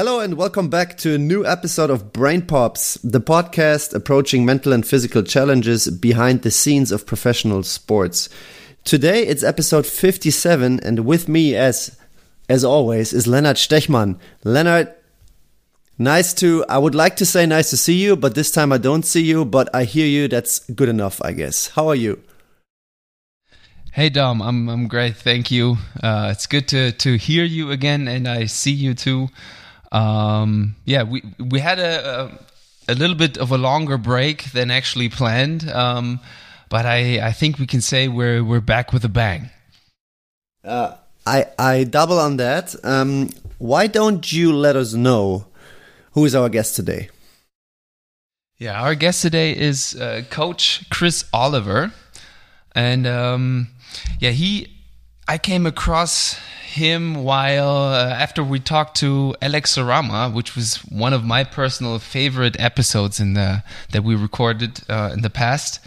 Hello and welcome back to a new episode of Brain Pops, the podcast approaching mental and physical challenges behind the scenes of professional sports. Today it's episode 57 and with me as as always is Leonard Stechmann. Leonard nice to I would like to say nice to see you, but this time I don't see you, but I hear you. That's good enough, I guess. How are you? Hey Dom, I'm I'm great, thank you. Uh, it's good to to hear you again, and I see you too. Um, yeah, we we had a, a, a little bit of a longer break than actually planned, um, but I I think we can say we're we're back with a bang. Uh, I I double on that. Um, why don't you let us know who is our guest today? Yeah, our guest today is uh, Coach Chris Oliver, and um, yeah, he. I came across him while uh, after we talked to Alex Sarama, which was one of my personal favorite episodes in the that we recorded uh, in the past.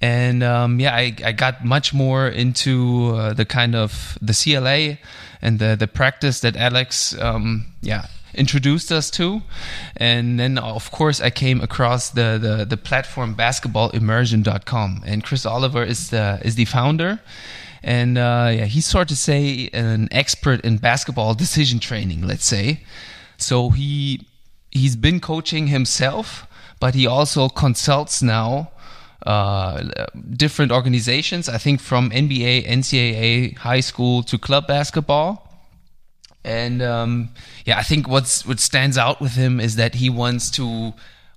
And um, yeah, I, I got much more into uh, the kind of the CLA and the the practice that Alex um, yeah introduced us to. And then of course i came across the the, the platform basketballimmersion.com and chris oliver is the is the founder and uh, yeah he's sort of say an expert in basketball decision training let's say. So he he's been coaching himself but he also consults now uh, different organizations i think from nba ncaa high school to club basketball. And um, yeah, I think what's what stands out with him is that he wants to,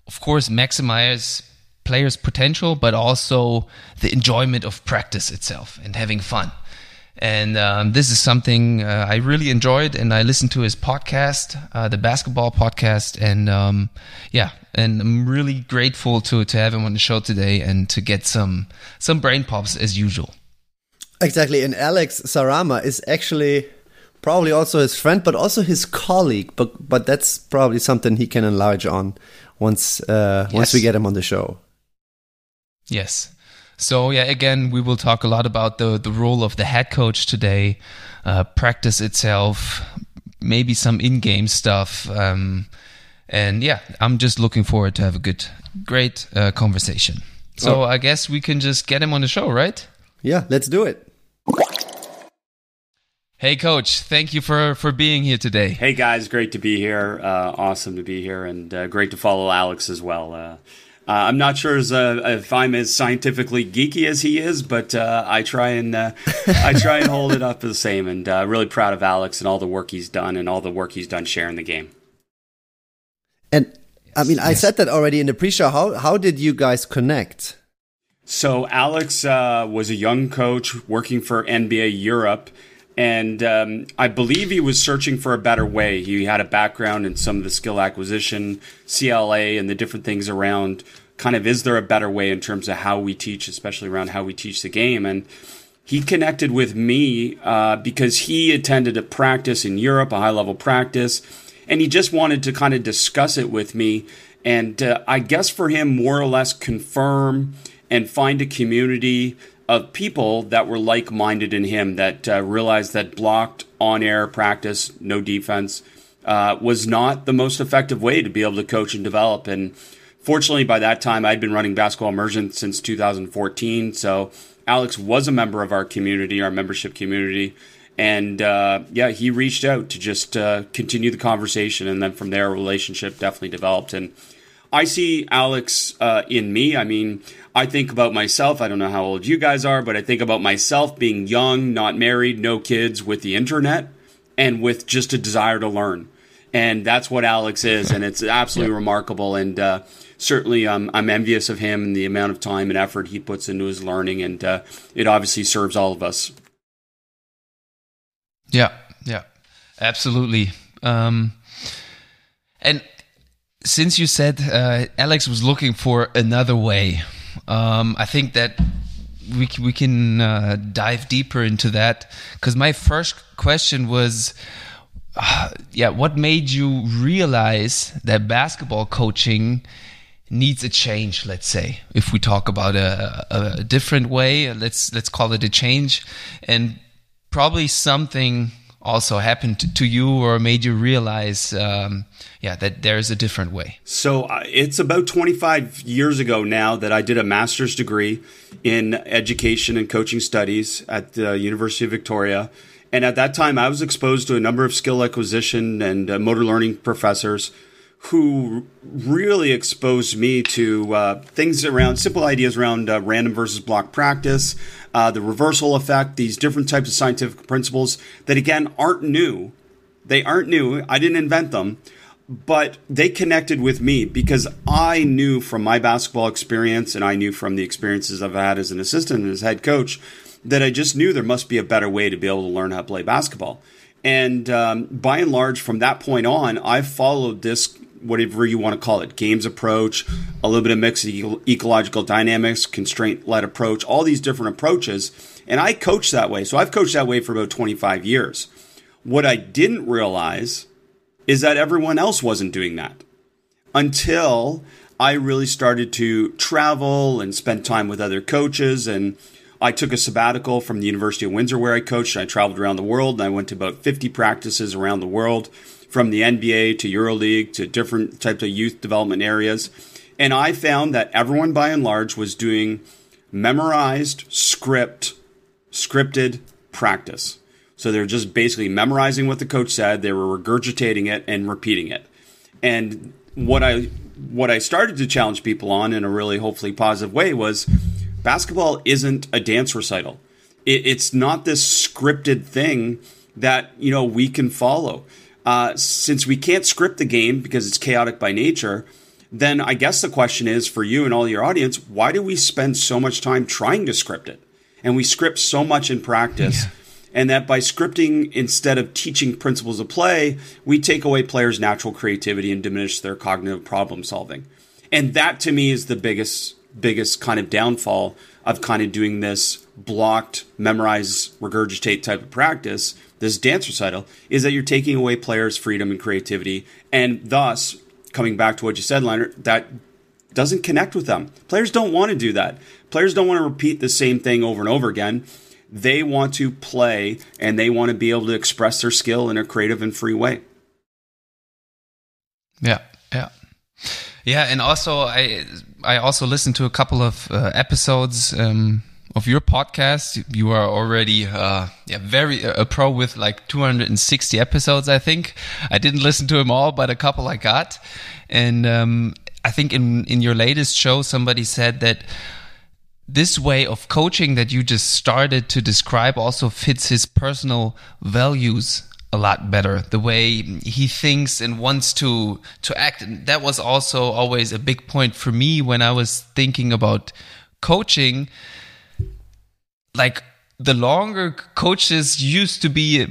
of course, maximize players' potential, but also the enjoyment of practice itself and having fun. And um, this is something uh, I really enjoyed, and I listened to his podcast, uh, the basketball podcast, and um, yeah, and I'm really grateful to to have him on the show today and to get some some brain pops as usual. Exactly, and Alex Sarama is actually probably also his friend, but also his colleague. But but that's probably something he can enlarge on once uh, yes. once we get him on the show. Yes. So yeah, again, we will talk a lot about the the role of the head coach today, uh, practice itself, maybe some in-game stuff, um, and yeah, I'm just looking forward to have a good, great uh, conversation. So oh. I guess we can just get him on the show, right? Yeah, let's do it. Hey, Coach. Thank you for for being here today. Hey, guys. Great to be here. Uh, awesome to be here, and uh, great to follow Alex as well. Uh, uh I'm not sure as, uh, if I'm as scientifically geeky as he is, but uh, I try and I try and hold it up the same. And really proud of Alex and all the work he's done, and all the work he's done sharing the game. And I mean, I said that already in the pre-show. How how did you guys connect? So Alex was a young coach working for NBA Europe and um, I believe he was searching for a better way. He had a background in some of the skill acquisition, CLA, and the different things around. Kind of, is there a better way in terms of how we teach, especially around how we teach the game? And he connected with me uh, because he attended a practice in Europe, a high level practice, and he just wanted to kind of discuss it with me. And uh, I guess for him, more or less confirm and find a community of people that were like minded in him that uh, realized that blocked on air practice, no defense, uh, was not the most effective way to be able to coach and develop. And fortunately, by that time, I'd been running basketball immersion since 2014. So Alex was a member of our community, our membership community. And uh, yeah, he reached out to just uh, continue the conversation. And then from there, a relationship definitely developed. And I see Alex uh, in me. I mean, I think about myself. I don't know how old you guys are, but I think about myself being young, not married, no kids, with the internet, and with just a desire to learn. And that's what Alex is, and it's absolutely yep. remarkable. And uh, certainly, um, I'm envious of him and the amount of time and effort he puts into his learning, and uh, it obviously serves all of us. Yeah, yeah, absolutely. Um, and since you said uh, Alex was looking for another way um, I think that we we can uh, dive deeper into that because my first question was, uh, yeah, what made you realize that basketball coaching needs a change? Let's say if we talk about a, a different way, let's let's call it a change, and probably something also happened to, you or made you realize, um, yeah, that there's a different way? So uh, it's about 25 years ago now that I did a master's degree in education and coaching studies at the University of Victoria. And at that time, I was exposed to a number of skill acquisition and uh, motor learning professors who really exposed me to uh, things around simple ideas around uh, random versus block practice, uh, the reversal effect, these different types of scientific principles that, again, aren't new. They aren't new. I didn't invent them, but they connected with me because I knew from my basketball experience and I knew from the experiences I've had as an assistant and as head coach that I just knew there must be a better way to be able to learn how to play basketball. And um, by and large, from that point on, I've followed this whatever you want to call it games approach a little bit of mix of ecological dynamics constraint led approach all these different approaches and i coach that way so i've coached that way for about 25 years what i didn't realize is that everyone else wasn't doing that until i really started to travel and spend time with other coaches and I took a sabbatical from the University of Windsor where I coached. I traveled around the world and I went to about 50 practices around the world from the NBA to EuroLeague to different types of youth development areas. And I found that everyone by and large was doing memorized script, scripted practice. So they're just basically memorizing what the coach said, they were regurgitating it and repeating it. And what I what I started to challenge people on in a really hopefully positive way was basketball isn't a dance recital. It, it's not this scripted thing that you know we can follow uh, since we can't script the game because it's chaotic by nature, then I guess the question is for you and all your audience, why do we spend so much time trying to script it? And we script so much in practice. Yeah. And that by scripting instead of teaching principles of play, we take away players' natural creativity and diminish their cognitive problem solving. And that to me is the biggest biggest kind of downfall of kind of doing this blocked, memorize, regurgitate type of practice, this dance recital, is that you're taking away players' freedom and creativity, and thus, coming back to what you said, Leonard, that doesn't connect with them. Players don't want to do that. Players don't want to repeat the same thing over and over again. They want to play and they want to be able to express their skill in a creative and free way. Yeah, yeah. Yeah, and also I I also listened to a couple of uh, episodes um, of your podcast. You are already uh, yeah very uh, a pro with like 260 episodes. I think I didn't listen to them all, but a couple I got. And um, I think in in your latest show, somebody said that this way of coaching that you just started to describe also fits his personal values a lot better the way he thinks and wants to to act and that was also always a big point for me when i was thinking about coaching like the longer coaches used to be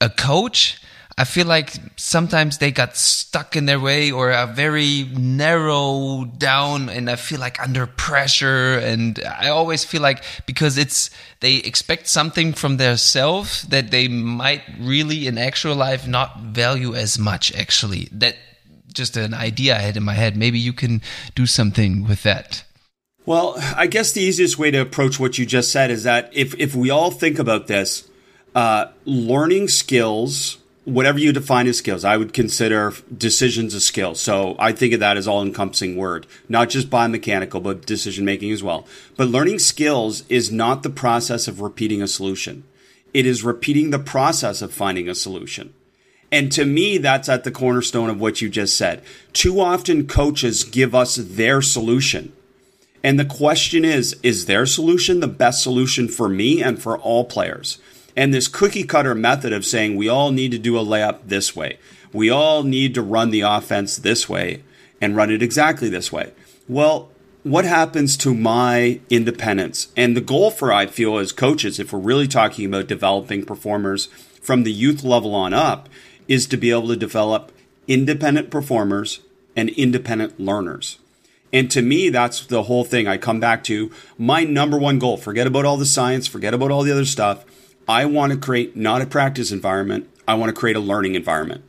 a, coach I feel like sometimes they got stuck in their way or are very narrow down and I feel like under pressure. And I always feel like because it's they expect something from their self that they might really in actual life not value as much actually. That just an idea I had in my head. Maybe you can do something with that well, I guess the easiest way to approach what you just said is that if, if we all think about this, uh, learning skills, whatever you define as skills, I would consider decisions a skill. So I think of that as all encompassing word, not just biomechanical, but decision making as well. But learning skills is not the process of repeating a solution. It is repeating the process of finding a solution. And to me, that's at the cornerstone of what you just said. Too often coaches give us their solution and the question is, is their solution the best solution for me and for all players? And this cookie cutter method of saying we all need to do a layup this way, we all need to run the offense this way and run it exactly this way. Well, what happens to my independence? And the goal for, I feel, as coaches, if we're really talking about developing performers from the youth level on up, is to be able to develop independent performers and independent learners. And to me, that's the whole thing. I come back to my number one goal. Forget about all the science, forget about all the other stuff. I want to create not a practice environment, I want to create a learning environment.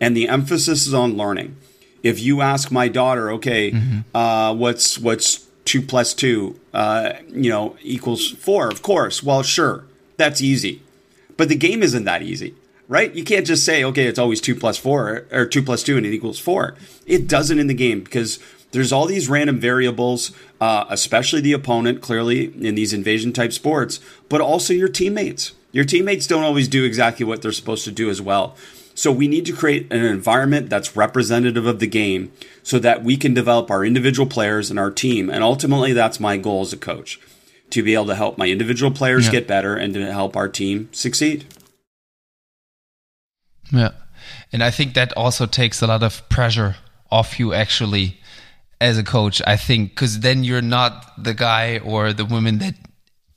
And the emphasis is on learning. If you ask my daughter, okay, mm-hmm. uh, what's what's two plus two, uh, you know, equals four, of course. Well, sure, that's easy. But the game isn't that easy. right? You can't just say, okay, it's always two plus four or two plus two and it equals four. It doesn't in the game because there's all these random variables, uh, especially the opponent, clearly in these invasion type sports, but also your teammates. Your teammates don't always do exactly what they're supposed to do as well. So we need to create an environment that's representative of the game so that we can develop our individual players and our team. And ultimately, that's my goal as a coach to be able to help my individual players yeah. get better and to help our team succeed. Yeah. And I think that also takes a lot of pressure off you actually as a coach. I think because then you're not the guy or the woman that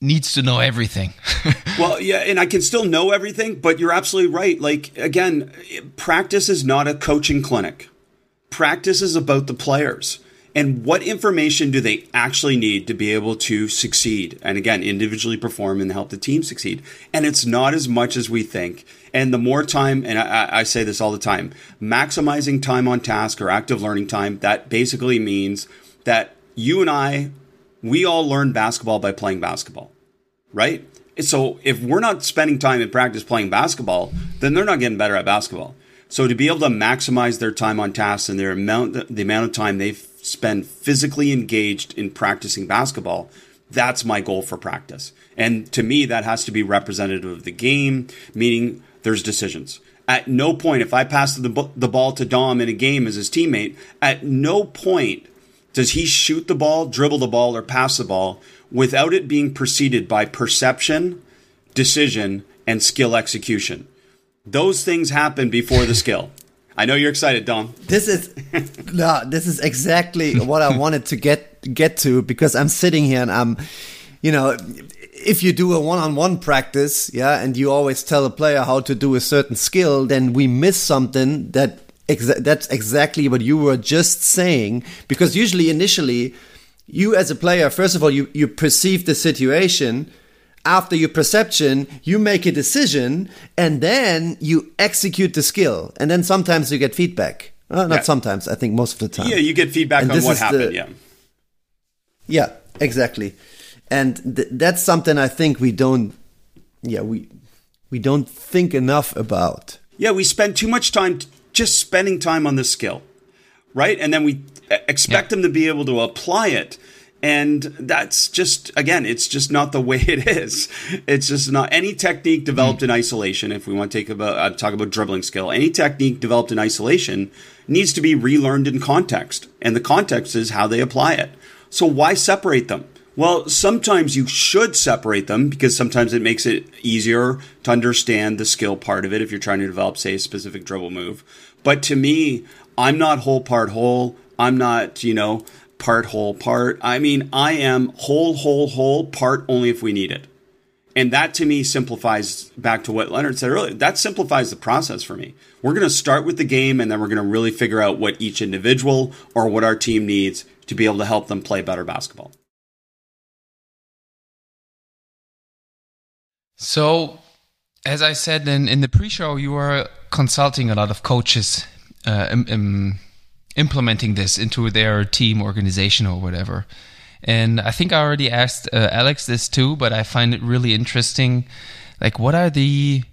needs to know everything. well, yeah, and I can still know everything, but you're absolutely right. Like again, practice is not a coaching clinic. Practice is about the players and what information do they actually need to be able to succeed and again individually perform and help the team succeed and it's not as much as we think and the more time and I, I, say this all the time maximizing time on task or active learning time that basically means that you and i we all learn basketball by playing basketball right so if we're not spending time in practice playing basketball then they're not getting better at basketball so to be able to maximize their time on task and their amount the amount of time they've spend physically engaged in practicing basketball, that's my goal for practice. And to me, that has to be representative of the game, meaning there's decisions. At no point, if I pass the, the ball to Dom in a game as his teammate, at no point does he shoot the ball, dribble the ball, or pass the ball without it being preceded by perception, decision, and skill execution. Those things happen before the skill. I know you're excited, Dom. This is no, this is exactly what I wanted to get get to because I'm sitting here and I'm, you know, if you do a one-on-one practice, yeah, and you always tell a player how to do a certain skill, then we miss something that exa that's exactly what you were just saying because usually initially you as a player first of all you you perceive the situation after your perception, you make a decision and then you execute the skill. And then sometimes you get feedback. Uh, not yeah. sometimes, I think most of the time. Yeah, you get feedback and on what happened. The, yeah. Yeah, exactly. And th that's something I think we don't, yeah, we, we don't think enough about. Yeah, we spend too much time just spending time on the skill, right? And then we expect yeah. them to be able to apply it and that's just, again, it's just not the way it is. It's just not any technique developed mm. in isolation. If we want to take about, uh, talk about dribbling skill, any technique developed in isolation needs to be relearned in context. And the context is how they apply it. So why separate them? Well, sometimes you should separate them because sometimes it makes it easier to understand the skill part of it if you're trying to develop, say, a specific dribble move. But to me, I'm not whole part whole. I'm not, you know, part, whole, part. I mean, I am whole, whole, whole, part only if we need it. And that to me simplifies back to what Leonard said earlier. That simplifies the process for me. We're going to start with the game and then we're going to really figure out what each individual or what our team needs to be able to help them play better basketball. So, as I said in, in the pre show, you are consulting a lot of coaches uh, um, um, implementing this into their team organization or whatever. And I think I already asked uh, Alex this too, but I find it really interesting. Like, what are the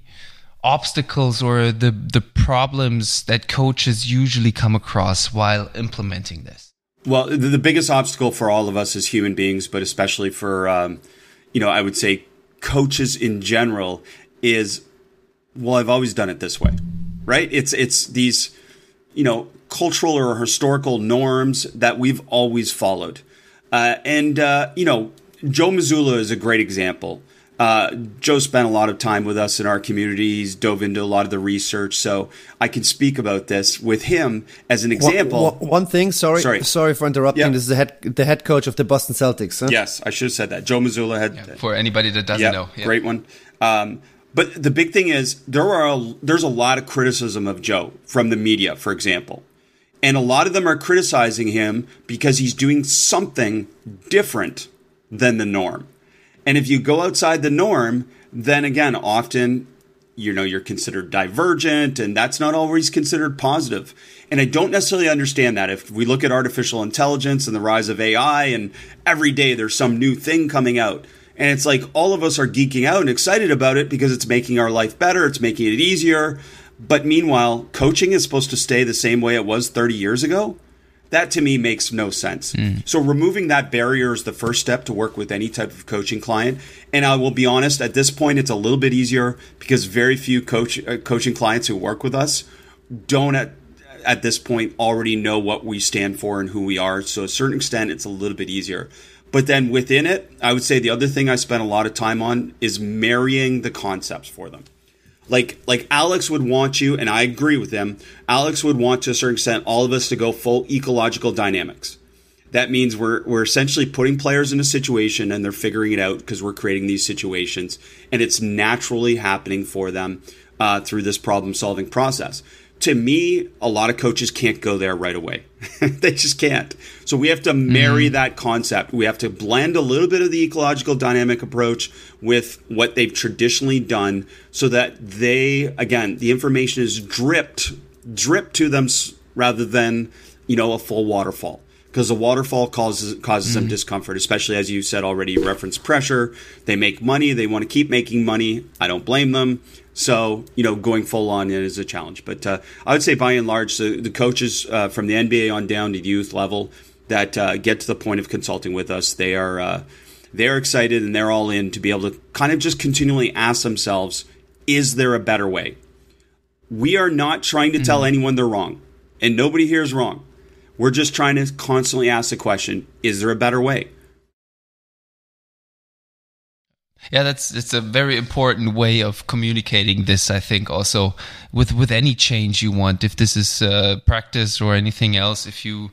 obstacles or the the problems that coaches usually come across while implementing this? Well, the, the biggest obstacle for all of us as human beings, but especially for um, you know, I would say coaches in general, is well, I've always done it this way, right? It's it's these you know cultural or historical norms that we've always followed. Uh, and, uh, you know, Joe Mazzulla is a great example. Uh, Joe spent a lot of time with us in our communities, dove into a lot of the research, so I can speak about this with him as an example. One, one thing, sorry, sorry, sorry for interrupting. This is the head, the head coach of the Boston Celtics. Huh? Yes, I should have said that. Joe Mazzulla had yeah, for anybody that doesn't yeah, know, yeah. great one. Um, but the big thing is there are a, there's a lot of criticism of Joe from the media, for example. And a lot of them are criticizing him because he's doing something different than the norm. And if you go outside the norm, then again, often, you know, you're considered divergent and that's not always considered positive. And I don't necessarily understand that. If we look at artificial intelligence and the rise of AI and every day there's some new thing coming out, And it's like all of us are geeking out and excited about it because it's making our life better, it's making it easier. But meanwhile, coaching is supposed to stay the same way it was 30 years ago. That to me makes no sense. Mm. So removing that barrier is the first step to work with any type of coaching client. And I will be honest, at this point, it's a little bit easier because very few coach uh, coaching clients who work with us don't at at this point already know what we stand for and who we are. So, to a certain extent, it's a little bit easier. But then within it, I would say the other thing I spent a lot of time on is marrying the concepts for them. Like like Alex would want you, and I agree with him. Alex would want to a certain extent all of us to go full ecological dynamics. That means we're we're essentially putting players in a situation and they're figuring it out because we're creating these situations, and it's naturally happening for them uh, through this problem solving process to me, a lot of coaches can't go there right away. they just can't. So we have to marry mm. that concept. We have to blend a little bit of the ecological dynamic approach with what they've traditionally done so that they, again, the information is dripped, dripped to them rather than, you know, a full waterfall. Because a waterfall causes causes mm. them discomfort, especially as you said already. Reference pressure. They make money. They want to keep making money. I don't blame them so, you know, going full on in is a challenge. But uh, I would say by and large, the, the coaches uh, from the NBA on down to the youth level that uh, get to the point of consulting with us, they are uh, they're excited and they're all in to be able to kind of just continually ask themselves, is there a better way? We are not trying to tell mm-hmm. anyone they're wrong, and nobody here is wrong. We're just trying to constantly ask the question, is there a better way? Yeah, that's it's a very important way of communicating this. I think also with with any change you want, if this is uh, practice or anything else, if you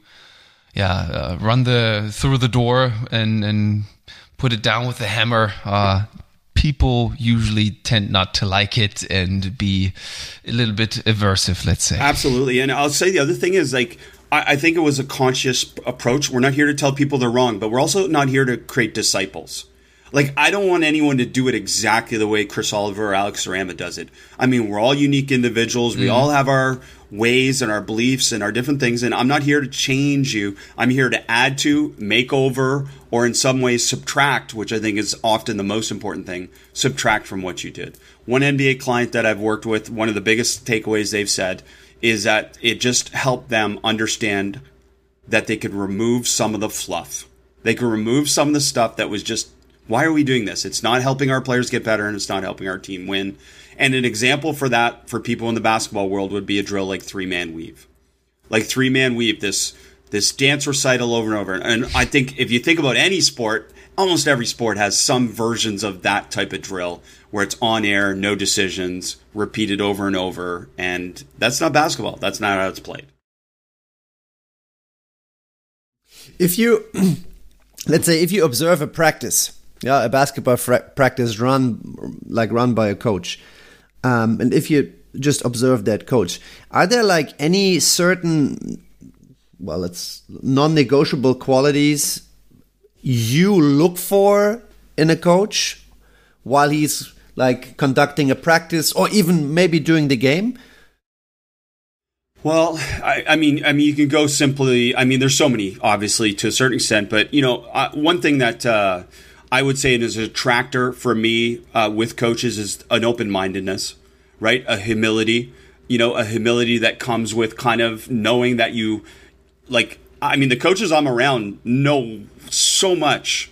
yeah uh, run the through the door and and put it down with a hammer, uh, people usually tend not to like it and be a little bit aversive. Let's say absolutely. And I'll say the other thing is like I, think it was a conscious approach. We're not here to tell people they're wrong, but we're also not here to create disciples like I don't want anyone to do it exactly the way Chris Oliver or Alex Sarama does it. I mean, we're all unique individuals. We mm. all have our ways and our beliefs and our different things. And I'm not here to change you. I'm here to add to, make over, or in some ways subtract, which I think is often the most important thing. Subtract from what you did. One NBA client that I've worked with, one of the biggest takeaways they've said is that it just helped them understand that they could remove some of the fluff. They could remove some of the stuff that was just why are we doing this? It's not helping our players get better and it's not helping our team win. And an example for that for people in the basketball world would be a drill like three man weave. Like three man weave, this this dance recital over and over. And I think if you think about any sport, almost every sport has some versions of that type of drill where it's on air, no decisions, repeated over and over. And that's not basketball. That's not how it's played. If you, let's say, if you observe a practice yeah, a basketball practice run like run by a coach. Um, and if you just observe that coach, are there like any certain, well, it's non-negotiable qualities you look for in a coach while he's like conducting a practice or even maybe during the game? Well, I, I, mean, I mean, you can go simply. I mean, there's so many, obviously, to a certain extent. But you know, uh, one thing that uh, I would say it is a attractor for me uh, with coaches is an open mindedness, right? A humility, you know, a humility that comes with kind of knowing that you, like, I mean, the coaches I'm around know so much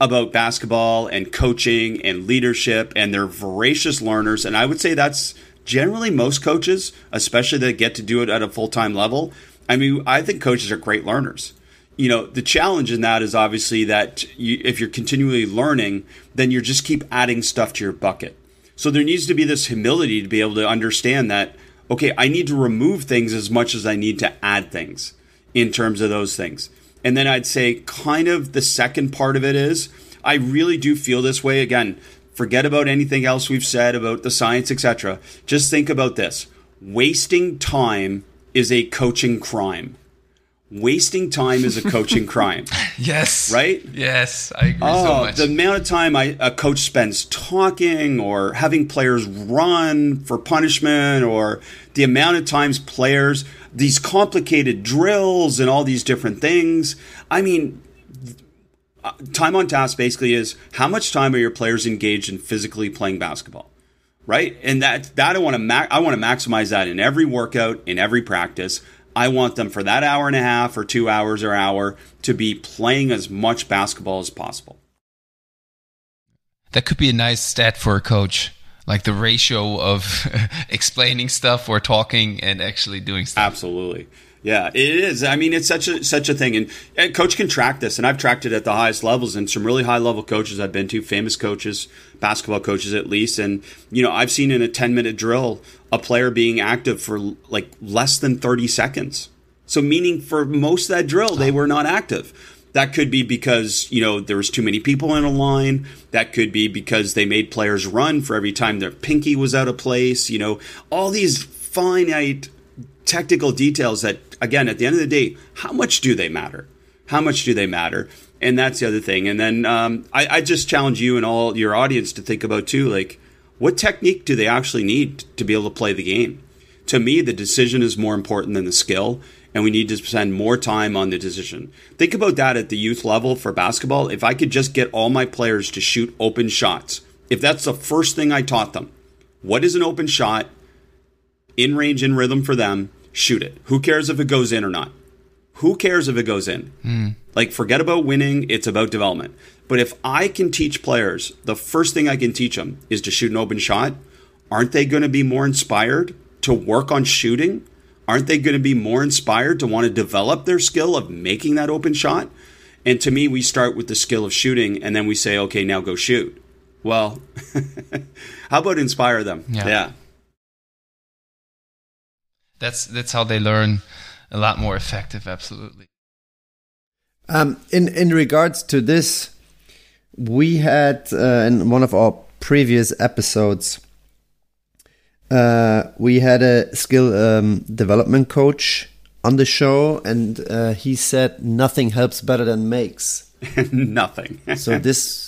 about basketball and coaching and leadership, and they're voracious learners. And I would say that's generally most coaches, especially that get to do it at a full time level. I mean, I think coaches are great learners you know the challenge in that is obviously that you, if you're continually learning then you just keep adding stuff to your bucket. So there needs to be this humility to be able to understand that okay i need to remove things as much as i need to add things in terms of those things. And then i'd say kind of the second part of it is i really do feel this way. Again forget about anything else we've said about the science etc just think about this. Wasting time is a coaching crime wasting time is a coaching crime. yes. Right? Yes, I agree oh, so much. The amount of time I, a coach spends talking or having players run for punishment or the amount of times players, these complicated drills and all these different things. I mean, uh, time on task basically is how much time are your players engaged in physically playing basketball, right? And that that I want to ma- I want to maximize that in every workout, in every practice. I want them for that hour and a half or two hours or hour to be playing as much basketball as possible. That could be a nice stat for a coach, like the ratio of explaining stuff or talking and actually doing stuff. Absolutely. Yeah, it is. I mean, it's such a such a thing, and, and, coach can track this, and I've tracked it at the highest levels, and some really high level coaches I've been to, famous coaches, basketball coaches at least, and you know, I've seen in a ten minute drill a player being active for like less than thirty seconds. So, meaning for most of that drill, they were not active. That could be because you know there was too many people in a line. That could be because they made players run for every time their pinky was out of place. You know, all these finite technical details that, again, at the end of the day, how much do they matter? How much do they matter? And that's the other thing. And then um, I, I just challenge you and all your audience to think about too, like, what technique do they actually need to be able to play the game? To me, the decision is more important than the skill, and we need to spend more time on the decision. Think about that at the youth level for basketball. If I could just get all my players to shoot open shots, if that's the first thing I taught them, what is an open shot? In range, in rhythm for them, shoot it. Who cares if it goes in or not? Who cares if it goes in? Mm. Like, forget about winning, it's about development. But if I can teach players, the first thing I can teach them is to shoot an open shot, aren't they going to be more inspired to work on shooting? Aren't they going to be more inspired to want to develop their skill of making that open shot? And to me, we start with the skill of shooting and then we say, okay, now go shoot. Well, how about inspire them? Yeah. yeah that's that's how they learn a lot more effective. Absolutely. Um, in in regards to this, we had uh, in one of our previous episodes, uh, we had a skill um, development coach on the show, and uh, he said nothing helps better than makes. nothing. so this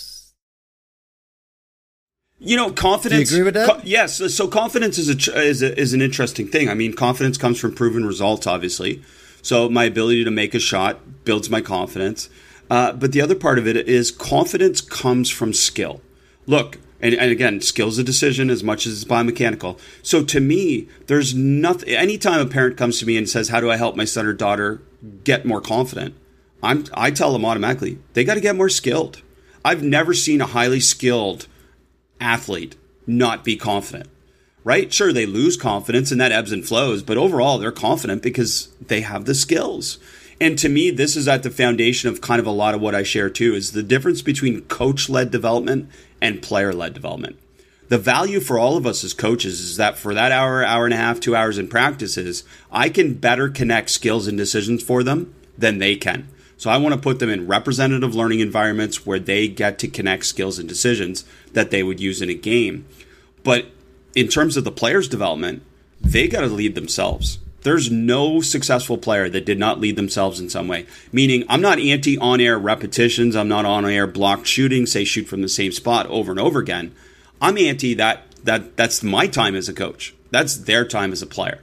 you know, confidence. Do you agree with that? Co- yes. So confidence is a, is a, is an interesting thing. I mean, confidence comes from proven results, obviously. So my ability to make a shot builds my confidence. Uh, but the other part of it is confidence comes from skill. Look, and, and again, skill's a decision as much as it's biomechanical. So to me, there's nothing. Anytime a parent comes to me and says, "How do I help my son or daughter get more confident?" I'm I tell them automatically they got to get more skilled. I've never seen a highly skilled athlete not be confident, right? Sure, they lose confidence and that ebbs and flows, but overall they're confident because they have the skills. And to me, this is at the foundation of kind of a lot of what I share too is the difference between coach led development and player led development. The value for all of us as coaches is that for that hour, hour and a half, two hours in practices, I can better connect skills and decisions for them than they can. So I want to put them in representative learning environments where they get to connect skills and decisions that they would use in a game. But in terms of the player's development, they got to lead themselves. There's no successful player that did not lead themselves in some way. Meaning, I'm not anti on air repetitions. I'm not on air blocked shooting, say shoot from the same spot over and over again. I'm anti that. That that's my time as a coach. That's their time as a player.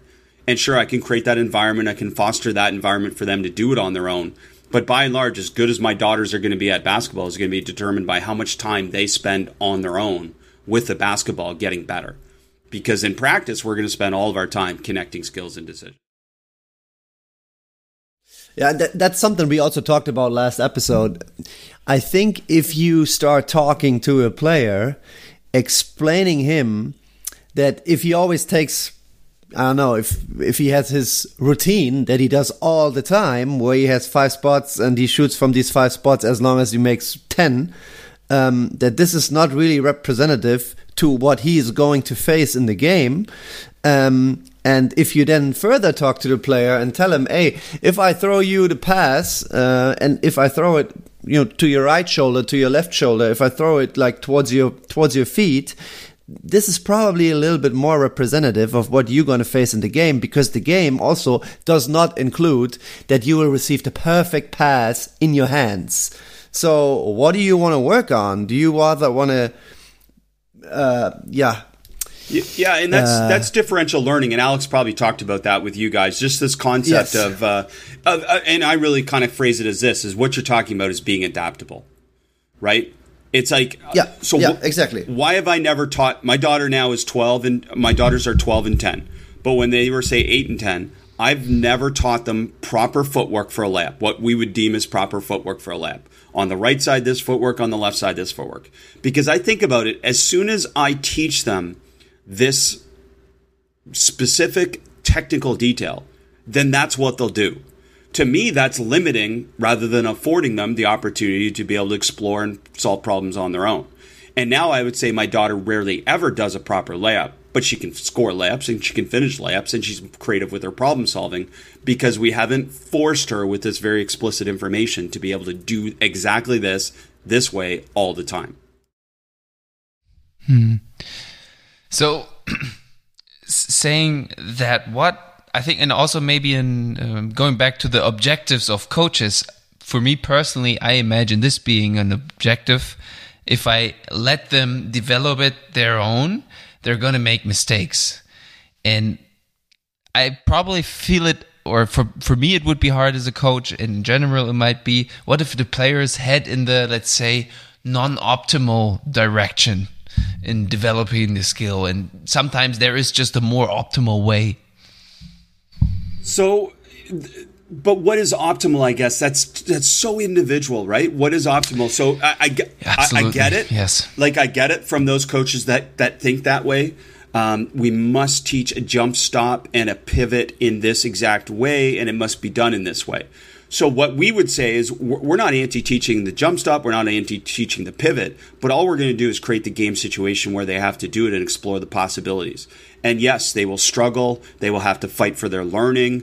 And sure, I can create that environment. I can foster that environment for them to do it on their own. But by and large, as good as my daughters are going to be at basketball is going to be determined by how much time they spend on their own with the basketball getting better. Because in practice, we're going to spend all of our time connecting skills and decisions. Yeah, that, that's something we also talked about last episode. I think if you start talking to a player, explaining him that if he always takes I don't know if if he has his routine that he does all the time, where he has five spots and he shoots from these five spots as long as he makes ten. Um, that this is not really representative to what he is going to face in the game. Um, and if you then further talk to the player and tell him, "Hey, if I throw you the pass, uh, and if I throw it, you know, to your right shoulder, to your left shoulder, if I throw it like towards your towards your feet, this is probably a little bit more representative of what you're going to face in the game because the game also does not include that you will receive the perfect pass in your hands. So, what do you want to work on? Do you rather want to, uh, yeah, yeah, and that's uh, that's differential learning, and Alex probably talked about that with you guys. Just this concept yes. of, uh, of uh, and I really kind of phrase it as this: is what you're talking about is being adaptable right? It's like yeah, so yeah, wh- exactly. Why have I never taught? My daughter now is twelve, and my daughters are twelve and ten. But when they were say eight and ten, I've never taught them proper footwork for a layup. What we would deem as proper footwork for a layup. On the right side, this footwork. On the left side, this footwork. Because I think about it. As soon as I teach them this specific technical detail, then that's what they'll do to me, that's limiting rather than affording them the opportunity to be able to explore and solve problems on their own. And now I would say my daughter rarely ever does a proper layup, but she can score layups and she can finish layups and she's creative with her problem solving because we haven't forced her with this very explicit information to be able to do exactly this this way all the time. Hmm. So, saying that what I think, and also maybe in um, going back to the objectives of coaches. For me personally, I imagine this being an objective. If I let them develop it their own, they're going to make mistakes, and I probably feel it. Or for for me, it would be hard as a coach. In general, it might be. What if the players head in the let's say non-optimal direction in developing the skill, and sometimes there is just a more optimal way so, but what is optimal? I guess that's that's so individual, right? What is optimal? So I, I get I, I, get it. Yes, like I get it from those coaches that that think that way. Um, we must teach a jump stop and a pivot in this exact way, and it must be done in this way. So what we would say is we're not anti-teaching the jump stop, we're not anti-teaching the pivot, but all we're going to do is create the game situation where they have to do it and explore the possibilities. And yes, they will struggle. They will have to fight for their learning.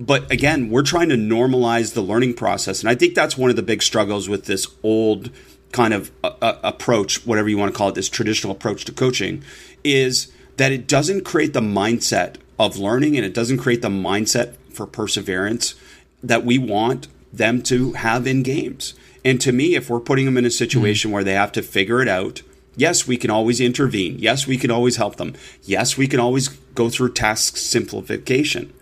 But again, we're trying to normalize the learning process. And I think that's one of the big struggles with this old kind of uh, uh, approach, whatever you want to call it, this traditional approach to coaching, is that it doesn't create the mindset of learning and it doesn't create the mindset for perseverance that we want them to have in games. And to me, if we're putting them in a situation mm-hmm. where they have to figure it out, Yes, we can always intervene. Yes, we can always help them. Yes, we can always go through task simplification.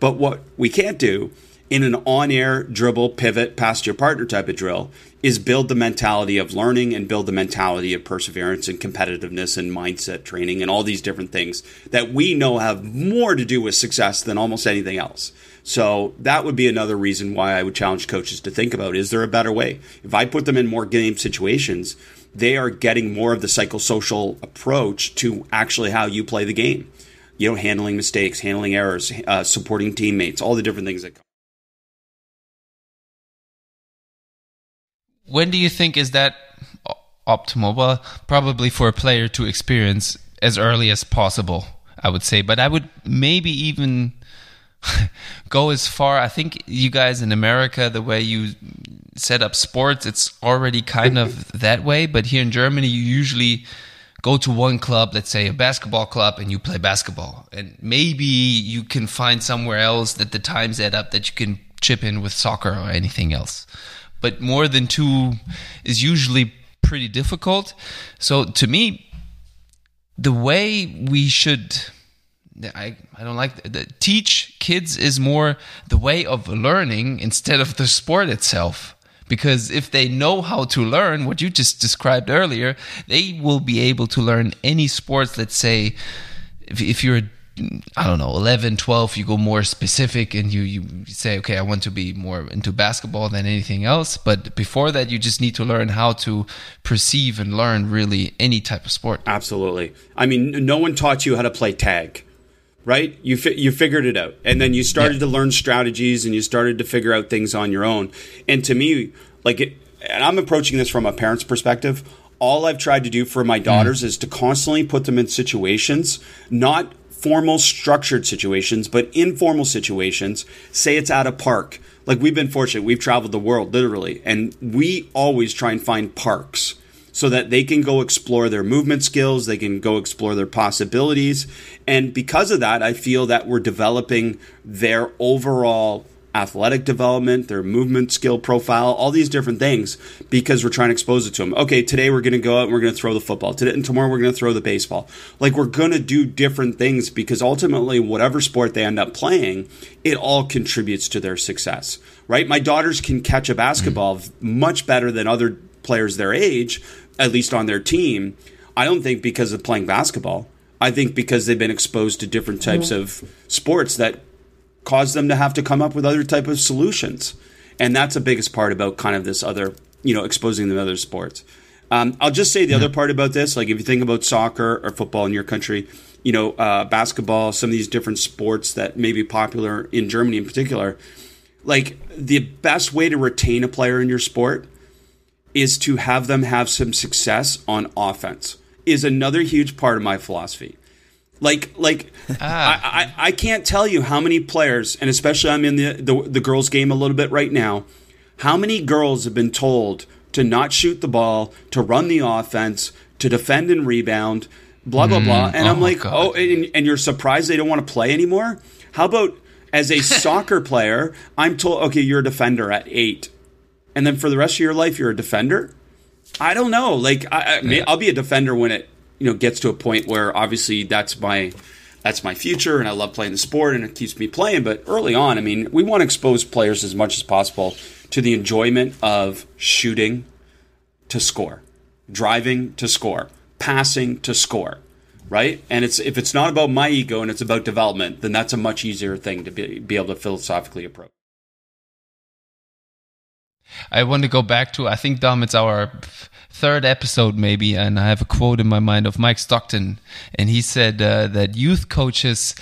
But what we can't do in an on air dribble, pivot, past your partner type of drill is build the mentality of learning and build the mentality of perseverance and competitiveness and mindset training and all these different things that we know have more to do with success than almost anything else. So that would be another reason why I would challenge coaches to think about is there a better way? If I put them in more game situations, they are getting more of the psychosocial approach to actually how you play the game. You know, handling mistakes, handling errors, uh, supporting teammates, all the different things that come. When do you think is that optimal? Well, probably for a player to experience as early as possible, I would say. But I would maybe even go as far. I think you guys in America, the way you set up sports, it's already kind of that way. But here in Germany, you usually go to one club, let's say a basketball club, and you play basketball. And maybe you can find somewhere else that the times add up that you can chip in with soccer or anything else. But more than two is usually pretty difficult. So to me, the way we should I, I don't like the, the, teach kids is more the way of learning instead of the sport itself because if they know how to learn what you just described earlier they will be able to learn any sports let's say if, if you're I don't know, 11, 12, you go more specific and you, you say, okay, I want to be more into basketball than anything else. But before that, you just need to learn how to perceive and learn really any type of sport. Absolutely. I mean, no one taught you how to play tag right? You fi- you figured it out, and then you started yeah. to learn strategies, and you started to figure out things on your own. And to me, like, it, and I'm approaching this from a parent's perspective. All I've tried to do for my daughters mm. is to constantly put them in situations, not formal, structured situations, but informal situations. Say it's at a park. Like we've been fortunate, we've traveled the world literally, and we always try and find parks so that they can go explore their movement skills, they can go explore their possibilities. And because of that, I feel that we're developing their overall athletic development, their movement skill profile, all these different things because we're trying to expose it to them. Okay, today we're going to go out and we're going to throw the football. Today and tomorrow we're going to throw the baseball. Like we're going to do different things because ultimately whatever sport they end up playing, it all contributes to their success. Right? My daughters can catch a basketball mm-hmm. much better than other players their age, at least on their team. I don't think because of playing basketball. I think because they've been exposed to different types of sports that cause them to have to come up with other type of solutions. And that's the biggest part about kind of this other, you know, exposing them to other sports. Um, I'll just say the yeah. other part about this, like if you think about soccer or football in your country, you know, uh, basketball, some of these different sports that may be popular in Germany in particular, like the best way to retain a player in your sport is to have them have some success on offense is another huge part of my philosophy. Like, like ah. I, I, I, can't tell you how many players, and especially I'm in the, the the girls' game a little bit right now. How many girls have been told to not shoot the ball, to run the offense, to defend and rebound, blah blah mm, blah? And oh I'm like, God. oh, and, and you're surprised they don't want to play anymore? How about as a soccer player, I'm told, okay, you're a defender at eight, and then for the rest of your life, you're a defender. I don't know. Like, I, I I'll be a defender when it you know gets to a point where obviously that's my that's my future, and I love playing the sport, and it keeps me playing. But early on, I mean, we want to expose players as much as possible to the enjoyment of shooting to score, driving to score, passing to score right? And it's if it's not about my ego and it's about development, then that's a much easier thing to be, be able to philosophically approach. I want to go back to I think Dom, it's our third episode maybe, and I have a quote in my mind of Mike Stockton, and he said uh, that youth coaches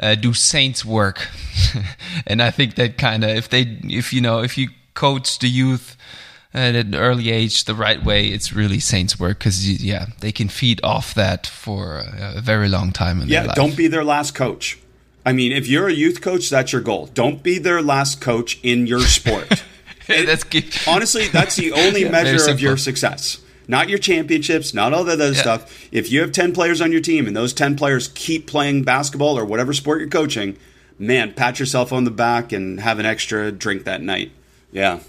uh, do saints work, and I think that kind of if they if you know if you coach the youth at an early age the right way, it's really saints work because yeah, they can feed off that for a very long time. In yeah, don't be their last coach. I mean, if you're a youth coach, that's your goal. Don't be their last coach in your sport. that's honestly, that's the only yeah, measure of your success. Not your championships, not all that other yeah. stuff. If you have 10 players on your team and those 10 players keep playing basketball or whatever sport you're coaching, man, pat yourself on the back and have an extra drink that night. Yeah.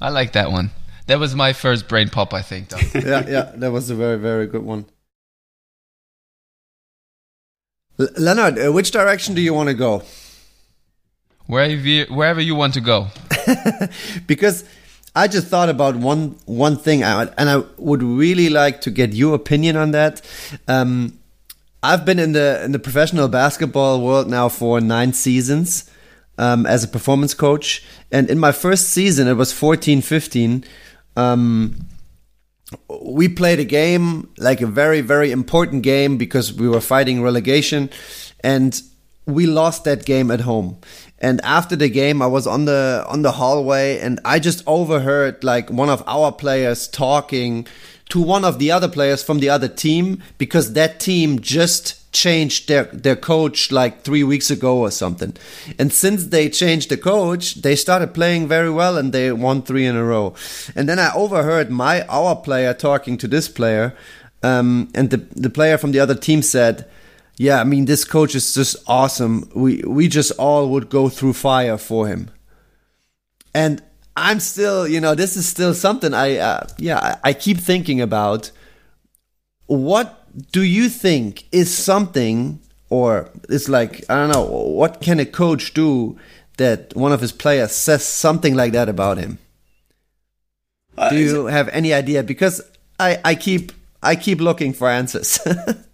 I like that one. That was my first brain pop, I think. yeah, yeah, that was a very, very good one. L- Leonard, uh, which direction do you want to go? Wherever you, wherever you want to go. because I just thought about one one thing, and I would really like to get your opinion on that. Um, I've been in the in the professional basketball world now for nine seasons, um, as a performance coach. And in my first season, it was 14 15. Um, we played a game, like a very, very important game because we were fighting relegation. And we lost that game at home. And after the game, I was on the on the hallway, and I just overheard like one of our players talking to one of the other players from the other team because that team just changed their their coach like three weeks ago or something. And since they changed the coach, they started playing very well and they won three in a row. And then I overheard my our player talking to this player, um, and the the player from the other team said. Yeah, I mean this coach is just awesome. We we just all would go through fire for him. And I'm still, you know, this is still something I uh, yeah, I keep thinking about what do you think is something or it's like I don't know what can a coach do that one of his players says something like that about him? Uh, do you have any idea? Because I I keep I keep looking for answers.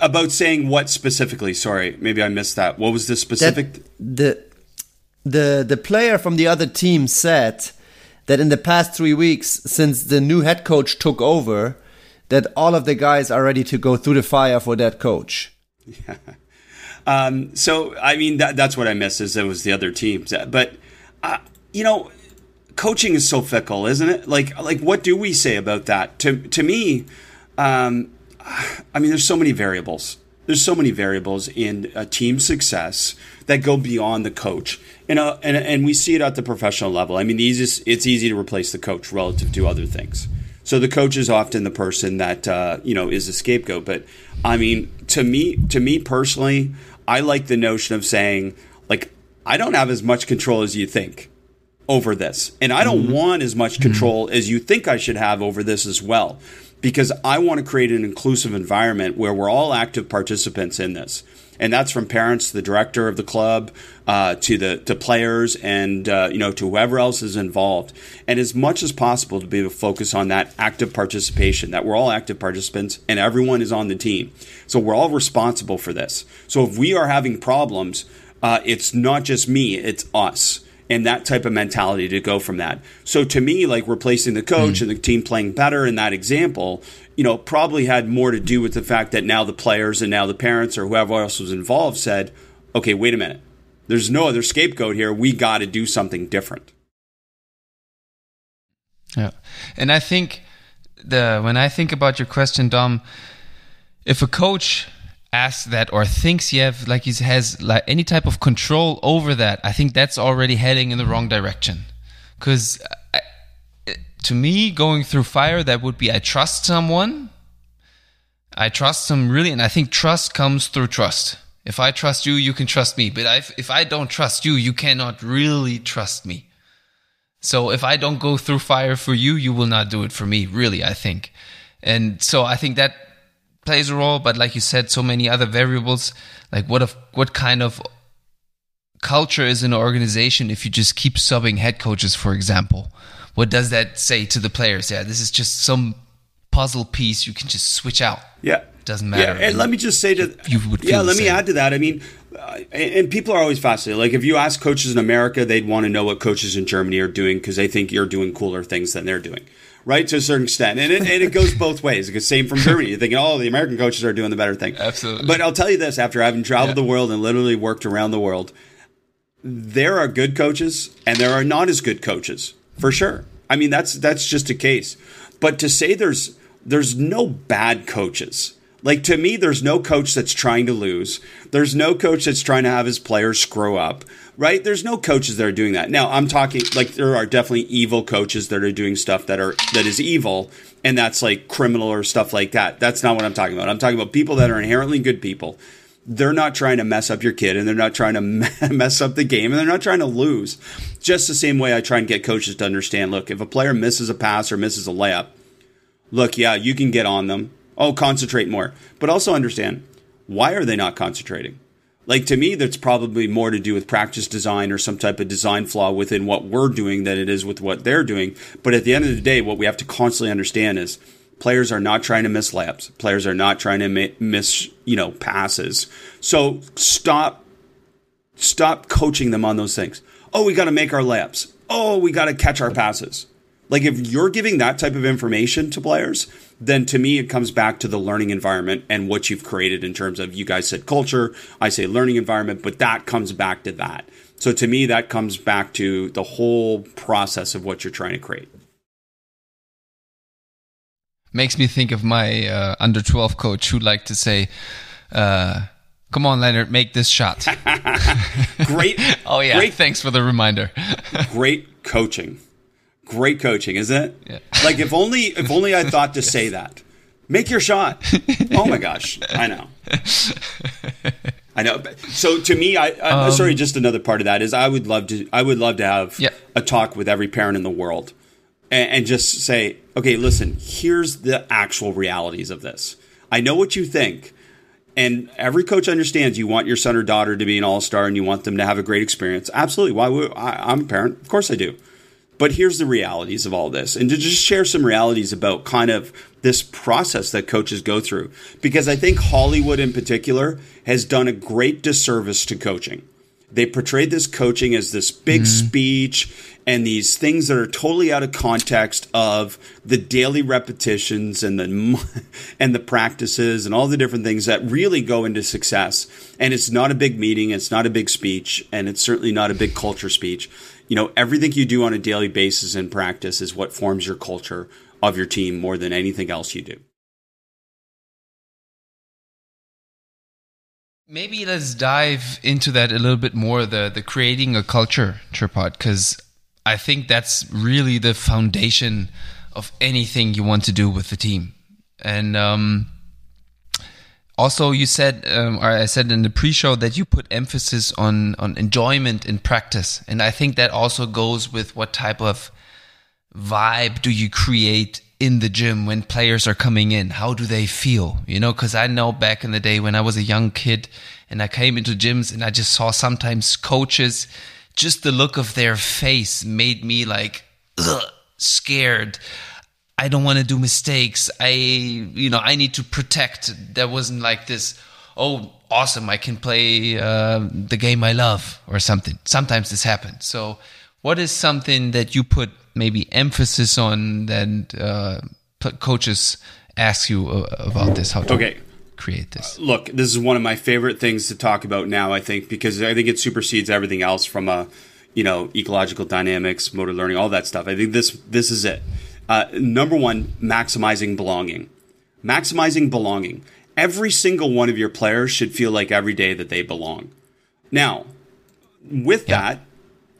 about saying what specifically? Sorry, maybe I missed that. What was the specific? That the the the player from the other team said that in the past three weeks since the new head coach took over that all of the guys are ready to go through the fire for that coach. Yeah. Um, so I mean that that's what I miss is it was the other teams, but uh, you know, coaching is so fickle, isn't it? Like like what do we say about that? To to me, um, I mean, there's so many variables. There's so many variables in a team success that go beyond the coach, and uh, and and we see it at the professional level. I mean, the easiest it's easy to replace the coach relative to other things. So the coach is often the person that uh, you know is a scapegoat. But I mean, to me, to me personally, I like the notion of saying like I don't have as much control as you think over this, and I don't mm-hmm. want as much control mm-hmm. as you think I should have over this as well, because I want to create an inclusive environment where we're all active participants in this. and that's from parents to the director of the club uh, to the to players and uh, you know to whoever else is involved. And as much as possible to be able to focus on that active participation that we're all active participants and everyone is on the team. So we're all responsible for this. So if we are having problems uh, it's not just me it's us and that type of mentality to go from that. So to me, like replacing the coach mm. and the team playing better in that example, you know, probably had more to do with the fact that now the players and now the parents or whoever else was involved said, okay, wait a minute. There's no other scapegoat here. We got to do something different. Yeah. And I think the when I think about your question, Dom, if a coach asks that or thinks he have like he has like any type of control over that, I think that's already heading in the wrong direction. Because to me, going through fire, that would be I trust someone. I trust them really, and I think trust comes through trust. If I trust you, you can trust me. But if, if I don't trust you, you cannot really trust me. So if I don't go through fire for you, you will not do it for me, really, I think. And so I think that plays a role, but like you said, so many other variables, like what of what kind of culture is in an organization if you just keep subbing head coaches, for example? What does that say to the players? Yeah, this is just some puzzle piece you can just switch out. Yeah. Doesn't matter. Yeah, and, and let me just say to you would yeah, let me add to that. I mean, uh, and people are always fascinated. Like if you ask coaches in America, they'd want to know what coaches in Germany are doing because they think you're doing cooler things than they're doing right? To a certain extent. And it, and it goes both ways. It's same from Germany. You're thinking, oh, the American coaches are doing the better thing. Absolutely. But I'll tell you this after having traveled yeah. the world and literally worked around the world, there are good coaches and there are not as good coaches, for sure. I mean, that's that's just a case. But to say there's there's no bad coaches. Like to me, there's no coach that's trying to lose. There's no coach that's trying to have his players screw up, right? There's no coaches that are doing that. Now, I'm talking like there are definitely evil coaches that are doing stuff that are that is evil and that's like criminal or stuff like that. That's not what I'm talking about. I'm talking about people that are inherently good people. They're not trying to mess up your kid and they're not trying to mess up the game and they're not trying to lose. Just the same way I try and get coaches to understand, look, if a player misses a pass or misses a layup, look, yeah, you can get on them Oh, concentrate more. But also understand why are they not concentrating? Like to me, that's probably more to do with practice design or some type of design flaw within what we're doing than it is with what they're doing. But at the end of the day, what we have to constantly understand is players are not trying to miss layups. Players are not trying to miss, you know, passes. So stop, stop coaching them on those things. Oh, we got to make our layups. Oh, we got to catch our passes. Like if you're giving that type of information to players, then to me it comes back to the learning environment and what you've created in terms of you guys said culture, I say learning environment, but that comes back to that. So to me that comes back to the whole process of what you're trying to create. Makes me think of my uh, under 12 coach who liked to say uh, Come on, Leonard, make this shot. great. oh yeah. Great. Thanks for the reminder. great coaching great coaching, isn't it? Yeah. Like if only if only I thought to yes. say that. Make your shot. Oh my gosh, I know. I know. So to me, I, I um, sorry, just another part of that is I would love to I would love to have yeah. a talk with every parent in the world and, and just say, okay, listen, here's the actual realities of this. I know what you think. And every coach understands you want your son or daughter to be an all star and you want them to have a great experience. Absolutely. Why would I, I'm a parent? Of course I do. But here's the realities of all this, and to just share some realities about kind of this process that coaches go through. Because I think Hollywood in particular has done a great disservice to coaching. They portrayed this coaching as this big mm-hmm. speech and these things that are totally out of context of the daily repetitions and the and the practices and all the different things that really go into success. And it's not a big meeting, it's not a big speech, and it's certainly not a big culture speech you know, everything you do on a daily basis in practice is what forms your culture of your team more than anything else you do. Maybe let's dive into that a little bit more the the creating a culture, Tripod, because I think that's really the foundation of anything you want to do with the team. And um, also, you said, um, or I said in the pre-show that you put emphasis on on enjoyment in practice, and I think that also goes with what type of vibe do you create in the gym when players are coming in? How do they feel? You know, because I know back in the day when I was a young kid and I came into gyms and I just saw sometimes coaches, just the look of their face made me like ugh, scared. I don't want to do mistakes. I, you know, I need to protect. There wasn't like this, oh, awesome, I can play uh, the game I love or something. Sometimes this happens. So, what is something that you put maybe emphasis on that uh, coaches ask you uh, about this? How to okay. create this? Uh, look, this is one of my favorite things to talk about now. I think because I think it supersedes everything else from a you know ecological dynamics, motor learning, all that stuff. I think this this is it. Uh, number one, maximizing belonging. Maximizing belonging. Every single one of your players should feel like every day that they belong. Now, with yeah. that,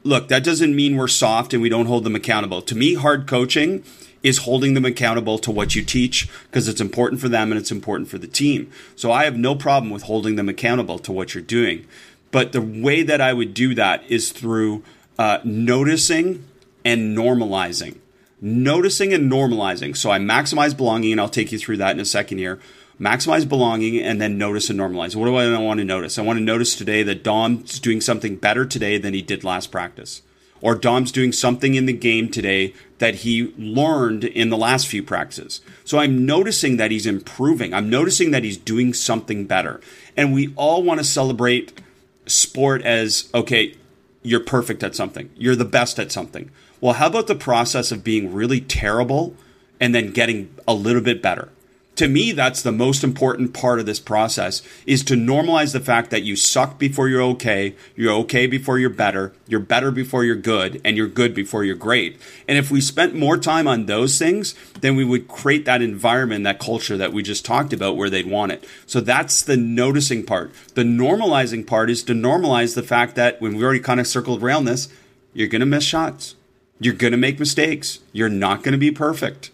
look, that doesn't mean we're soft and we don't hold them accountable. To me, hard coaching is holding them accountable to what you teach because it's important for them and it's important for the team. So I have no problem with holding them accountable to what you're doing. But the way that I would do that is through uh, noticing and normalizing. Noticing and normalizing. So I maximize belonging, and I'll take you through that in a second here maximize belonging, and then notice and normalize. What do I want to notice? I want to notice today that Dom's doing something better today than he did last practice. Or Dom's doing something in the game today that he learned in the last few practices. So I'm noticing that he's improving. I'm noticing that he's doing something better. And we all want to celebrate sport as okay, you're perfect at something, you're the best at something. Well, how about the process of being really terrible and then getting a little bit better? to me that's the most important part of this process is to normalize the fact that you suck before you're okay you're okay before you're better you're better before you're good and you're good before you're great. And if we spent more time on those things then we would create that environment that culture that we just talked about where they'd want it. So that's the noticing part. The normalizing part is to normalize the fact that when we already kind of circled around this you're going to miss shots you're going to make mistakes you're not going to be perfect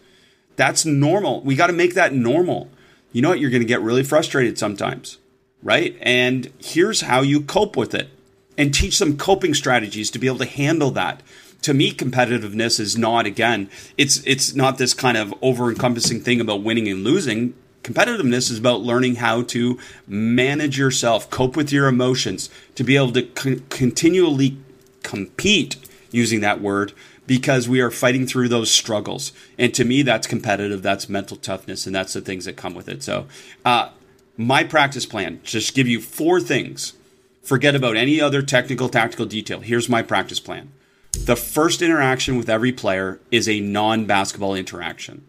that's normal. We got to make that normal. You know what? You're going to get really frustrated sometimes, right? And here's how you cope with it and teach them coping strategies to be able to handle that. To me, competitiveness is not again, it's it's not this kind of over encompassing thing about winning and losing. Competitiveness is about learning how to manage yourself, cope with your emotions, to be able to con- continually compete using that word because we are fighting through those struggles. And to me, that's competitive, that's mental toughness, and that's the things that come with it. So, uh, my practice plan just give you four things. Forget about any other technical, tactical detail. Here's my practice plan. The first interaction with every player is a non basketball interaction.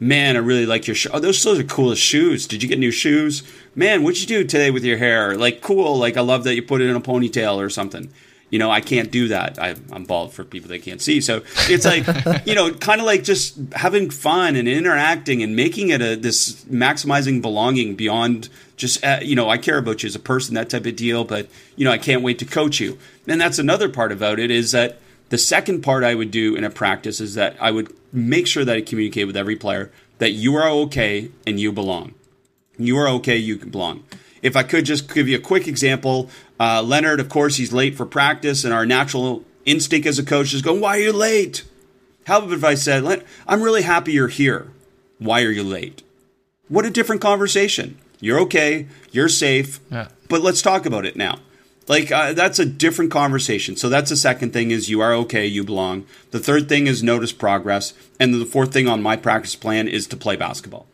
Man, I really like your shoes. Oh, those, those are coolest shoes. Did you get new shoes? Man, what'd you do today with your hair? Like, cool. Like, I love that you put it in a ponytail or something you know, I can't do that. I, am bald for people that can't see. So it's like, you know, kind of like just having fun and interacting and making it a this maximizing belonging beyond just, uh, you know, I care about you as a person, that type of deal. But you know, I can't wait to coach you. And that's another part about it is that the second part I would do in a practice is that I would make sure that I communicate with every player that you are okay and you belong. You are okay, you belong. If I could just give you a quick example, uh, Leonard, of course, he's late for practice, and our natural instinct as a coach is going, Why are you late? How about if I said, I'm really happy you're here. Why are you late? What a different conversation. You're okay, you're safe, yeah. but let's talk about it now. Like uh, that's a different conversation. So that's the second thing is you are okay, you belong. The third thing is notice progress, and the fourth thing on my practice plan is to play basketball,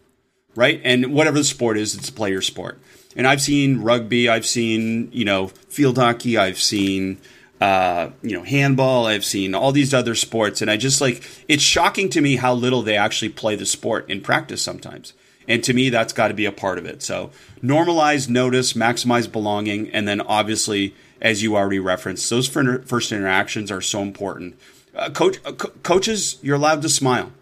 right? And whatever the sport is, it's play your sport. And I've seen rugby, I've seen, you know, field hockey, I've seen, uh, you know, handball, I've seen all these other sports. And I just like, it's shocking to me how little they actually play the sport in practice sometimes. And to me, that's got to be a part of it. So normalize, notice, maximize belonging. And then obviously, as you already referenced, those first interactions are so important. Uh, coach, uh, co- coaches, you're allowed to smile.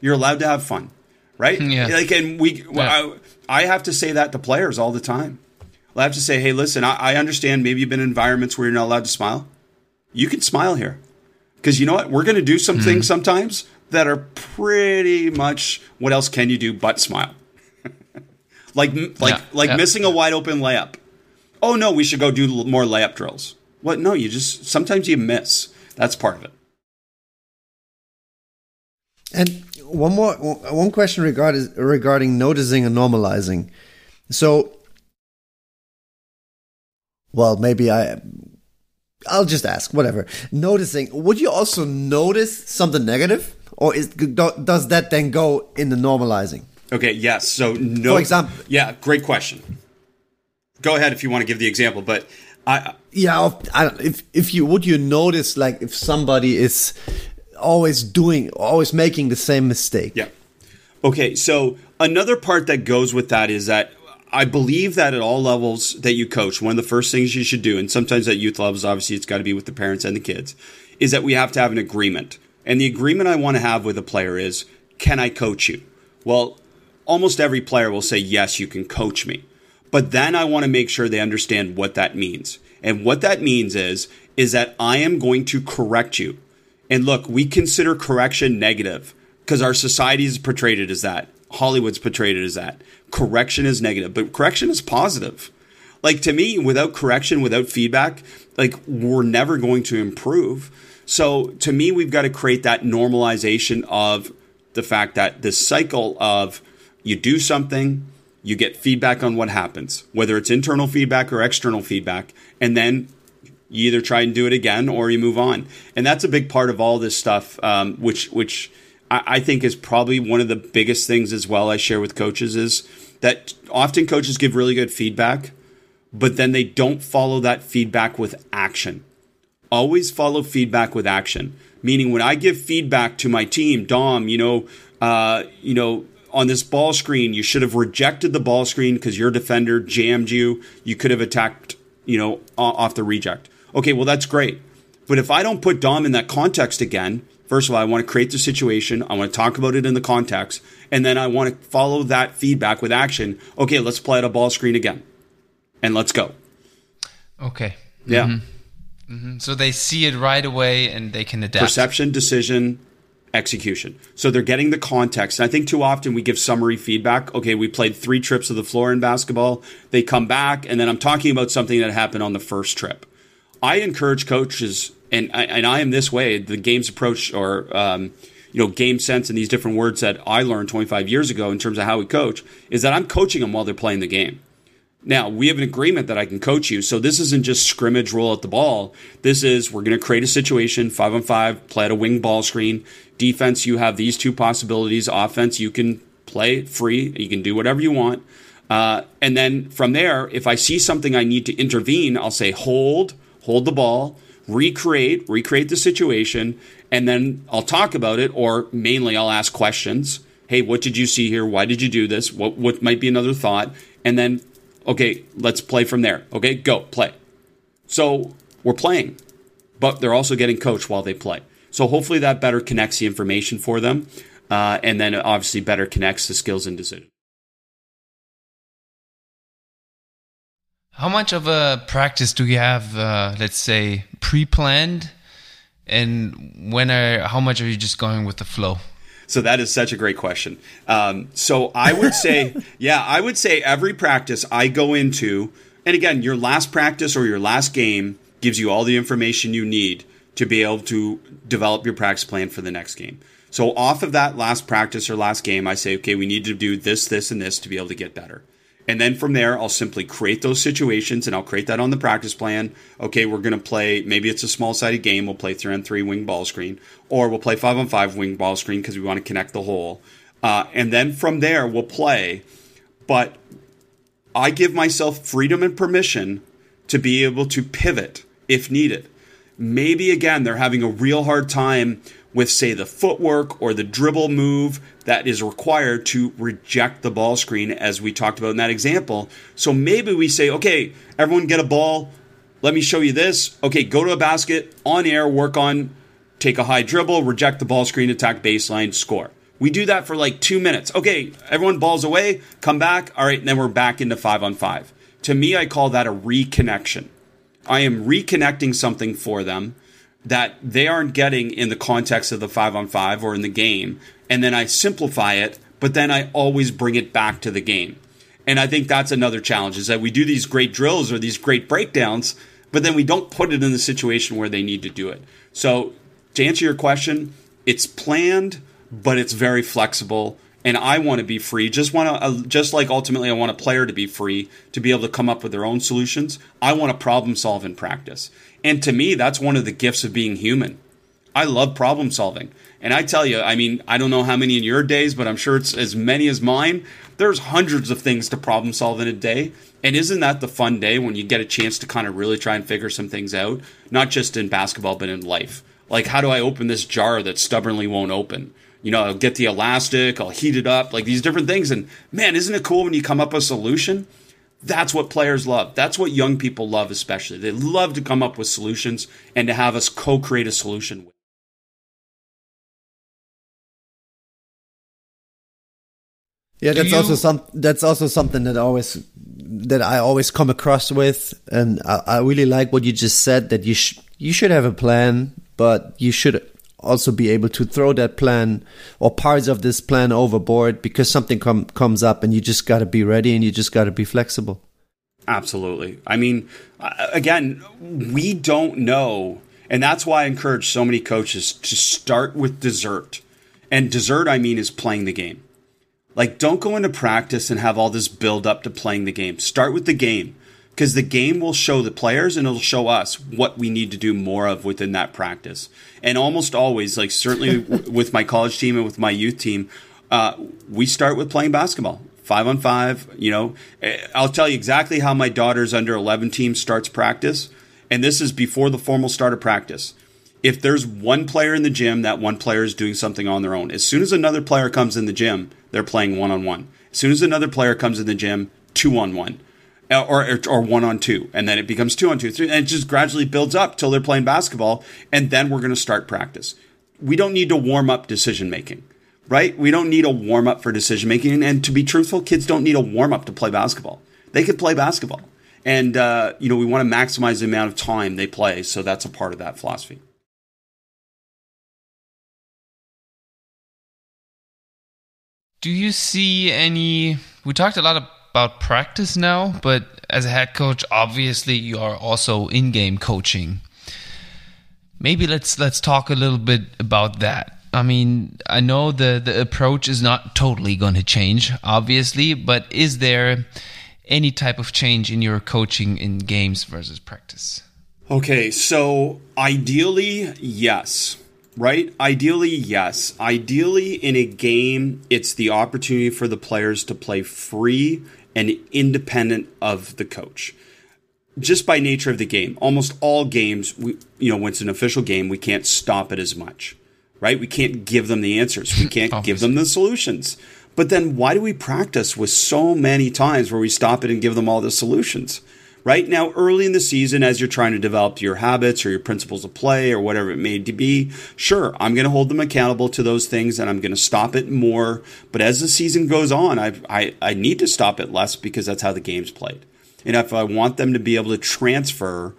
You're allowed to have fun right? Yeah. Like, and we, yeah. I, I, have to say that to players all the time. I have to say, hey, listen, I, I understand maybe you've been in environments where you're not allowed to smile. You can smile here. Because you know what? We're going to do some mm. things sometimes that are pretty much what else can you do but smile? like like yeah. like yeah. missing a wide open layup. Oh no, we should go do more layup drills. What? No, you just sometimes you miss. That's part of it. And one more one question regarding regarding noticing and normalizing. So, well, maybe I I'll just ask whatever. Noticing, would you also notice something negative, or is does that then go in the normalizing? Okay. Yes. So no. For example. Yeah. Great question. Go ahead if you want to give the example, but I. Yeah. I, if if you would you notice like if somebody is always doing always making the same mistake. Yeah. Okay. So another part that goes with that is that I believe that at all levels that you coach, one of the first things you should do, and sometimes at youth levels, obviously it's got to be with the parents and the kids, is that we have to have an agreement. And the agreement I want to have with a player is, can I coach you? Well, almost every player will say, yes, you can coach me. But then I want to make sure they understand what that means. And what that means is, is that I am going to correct you. And look, we consider correction negative because our society is portrayed it as that. Hollywood's portrayed it as that. Correction is negative, but correction is positive. Like to me, without correction, without feedback, like we're never going to improve. So to me, we've got to create that normalization of the fact that this cycle of you do something, you get feedback on what happens, whether it's internal feedback or external feedback, and then you either try and do it again or you move on. And that's a big part of all this stuff, um, which which I, think is probably one of the biggest things as well I share with coaches is that often coaches give really good feedback, but then they don't follow that feedback with action. Always follow feedback with action. Meaning when I give feedback to my team, Dom, you know, uh, you know, on this ball screen, you should have rejected the ball screen because your defender jammed you. You could have attacked, you know, off the reject. Okay, well that's great. But if I don't put Dom in that context again, First of all, I want to create the situation. I want to talk about it in the context. And then I want to follow that feedback with action. Okay, let's play at a ball screen again. And let's go. Okay. Yeah. Mm-hmm. Mm-hmm. So they see it right away and they can adapt. Perception, decision, execution. So they're getting the context. And I think too often we give summary feedback. Okay, we played three trips of the floor in basketball. They come back, and then I'm talking about something that happened on the first trip. I encourage coaches and I, and I am this way. The game's approach or um, you know game sense and these different words that I learned 25 years ago in terms of how we coach is that I'm coaching them while they're playing the game. Now we have an agreement that I can coach you, so this isn't just scrimmage roll at the ball. This is we're going to create a situation five on five, play at a wing ball screen. Defense, you have these two possibilities. Offense, you can play free, you can do whatever you want. Uh, and then from there, if I see something I need to intervene, I'll say hold, hold the ball, recreate, recreate the situation, and then I'll talk about it, or mainly I'll ask questions. Hey, what did you see here? Why did you do this? What what might be another thought? And then, okay, let's play from there. Okay, go play. So we're playing, but they're also getting coached while they play. So hopefully that better connects the information for them, uh, and then obviously better connects the skills and decision. How much of a practice do you have, uh, let's say, pre-planned, and when are how much are you just going with the flow? So that is such a great question. Um, so I would say, yeah, I would say every practice I go into, and again, your last practice or your last game gives you all the information you need to be able to develop your practice plan for the next game. So off of that last practice or last game, I say, okay, we need to do this, this, and this to be able to get better. And then from there, I'll simply create those situations and I'll create that on the practice plan. Okay, we're going to play, maybe it's a small sided game. We'll play three on three wing ball screen, or we'll play five on five wing ball screen because we want to connect the whole. Uh, and then from there, we'll play. But I give myself freedom and permission to be able to pivot if needed. Maybe again, they're having a real hard time with, say, the footwork or the dribble move that is required to reject the ball screen, as we talked about in that example. So maybe we say, okay, everyone get a ball. Let me show you this. Okay, go to a basket, on air, work on, take a high dribble, reject the ball screen, attack baseline, score. We do that for like two minutes. Okay, everyone balls away, come back. All right, then we're back into five on five. To me, I call that a reconnection. I am reconnecting something for them that they aren't getting in the context of the five on five or in the game. And then I simplify it, but then I always bring it back to the game. And I think that's another challenge is that we do these great drills or these great breakdowns, but then we don't put it in the situation where they need to do it. So to answer your question, it's planned, but it's very flexible. And I want to be free. Just want to, uh, just like ultimately, I want a player to be free to be able to come up with their own solutions. I want to problem solve in practice. And to me, that's one of the gifts of being human. I love problem solving. And I tell you, I mean, I don't know how many in your days, but I'm sure it's as many as mine. There's hundreds of things to problem solve in a day. And isn't that the fun day when you get a chance to kind of really try and figure some things out? Not just in basketball, but in life. Like, how do I open this jar that stubbornly won't open? You know, I'll get the elastic, I'll heat it up, like these different things. And man, isn't it cool when you come up with a solution? That's what players love. That's what young people love, especially. They love to come up with solutions and to have us co create a solution with. Yeah, that's you, also some. That's also something that always that I always come across with, and I, I really like what you just said. That you sh- you should have a plan, but you should also be able to throw that plan or parts of this plan overboard because something com- comes up, and you just got to be ready, and you just got to be flexible. Absolutely. I mean, uh, again, we don't know, and that's why I encourage so many coaches to start with dessert. And dessert, I mean, is playing the game like, don't go into practice and have all this build up to playing the game. Start with the game because the game will show the players and it'll show us what we need to do more of within that practice. And almost always, like certainly with my college team and with my youth team, uh, we start with playing basketball, five on five. You know, eh, I'll tell you exactly how my daughter's under 11 team starts practice. And this is before the formal start of practice if there's one player in the gym, that one player is doing something on their own. As soon as another player comes in the gym, they're playing one on one. As soon as another player comes in the gym, two on one. Or, or one on two, and then it becomes two on two, three, and it just gradually builds up till they're playing basketball, and then we're going to start practice. We don't need to warm up decision making, right? We don't need a warm up for decision making, and, to be truthful, kids don't need a warm up to play basketball. They can play basketball, and uh, you know we want to maximize the amount of time they play, so that's a part of that philosophy. do you see any? We talked a lot about practice now, but as a head coach, obviously you are also in-game coaching. Maybe let's let's talk a little bit about that. I mean, I know the the approach is not totally going to change, obviously, but is there any type of change in your coaching in games versus practice? Okay, so ideally, yes right? Ideally, yes. Ideally, in a game, it's the opportunity for the players to play free and independent of the coach. Just by nature of the game, almost all games, we, you know, when it's an official game, we can't stop it as much, right? We can't give them the answers. We can't give them the solutions. But then why do we practice with so many times where we stop it and give them all the solutions? Right? Now, early in the season, as you're trying to develop your habits or your principles of play or whatever it may be, sure, I'm going to hold them accountable to those things and I'm going to stop it more. But as the season goes on, I, I, I need to stop it less because that's how the game's played. And if I want them to be able to transfer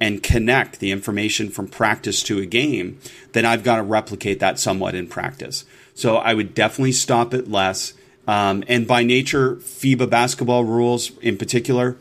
and connect the information from practice to a game, then I've got to replicate that somewhat in practice. So I would definitely stop it less. Um, and by nature, FIBA basketball rules in particular,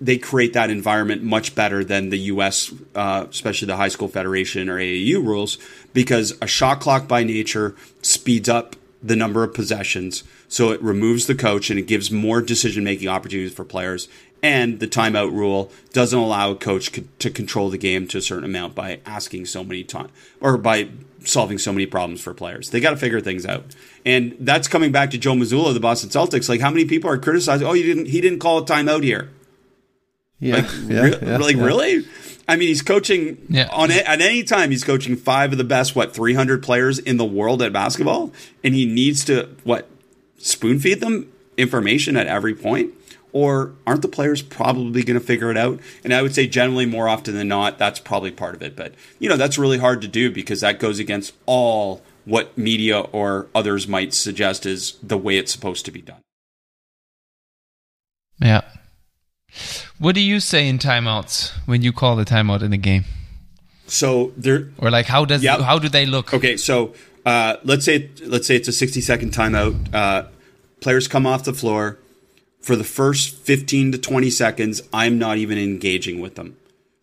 they create that environment much better than the U.S., uh, especially the High School Federation or AAU rules, because a shot clock by nature speeds up the number of possessions, so it removes the coach and it gives more decision making opportunities for players. And the timeout rule doesn't allow a coach co- to control the game to a certain amount by asking so many times or by solving so many problems for players. They got to figure things out. And that's coming back to Joe Mazzulla, the Boston Celtics. Like, how many people are criticizing? Oh, you didn't. He didn't call a timeout here. Yeah, like, yeah, re- yeah, like yeah. really? I mean, he's coaching Yeah. on a- at any time. He's coaching five of the best what three hundred players in the world at basketball, and he needs to what spoon feed them information at every point. Or aren't the players probably going to figure it out? And I would say generally more often than not, that's probably part of it. But you know, that's really hard to do because that goes against all what media or others might suggest is the way it's supposed to be done. Yeah. What do you say in timeouts when you call the timeout in a game? So there, Or like how does Yep. how do they look? Okay, so uh, let's say let's say it's a sixty second timeout. Uh, players come off the floor for the first fifteen to twenty seconds. I'm not even engaging with them.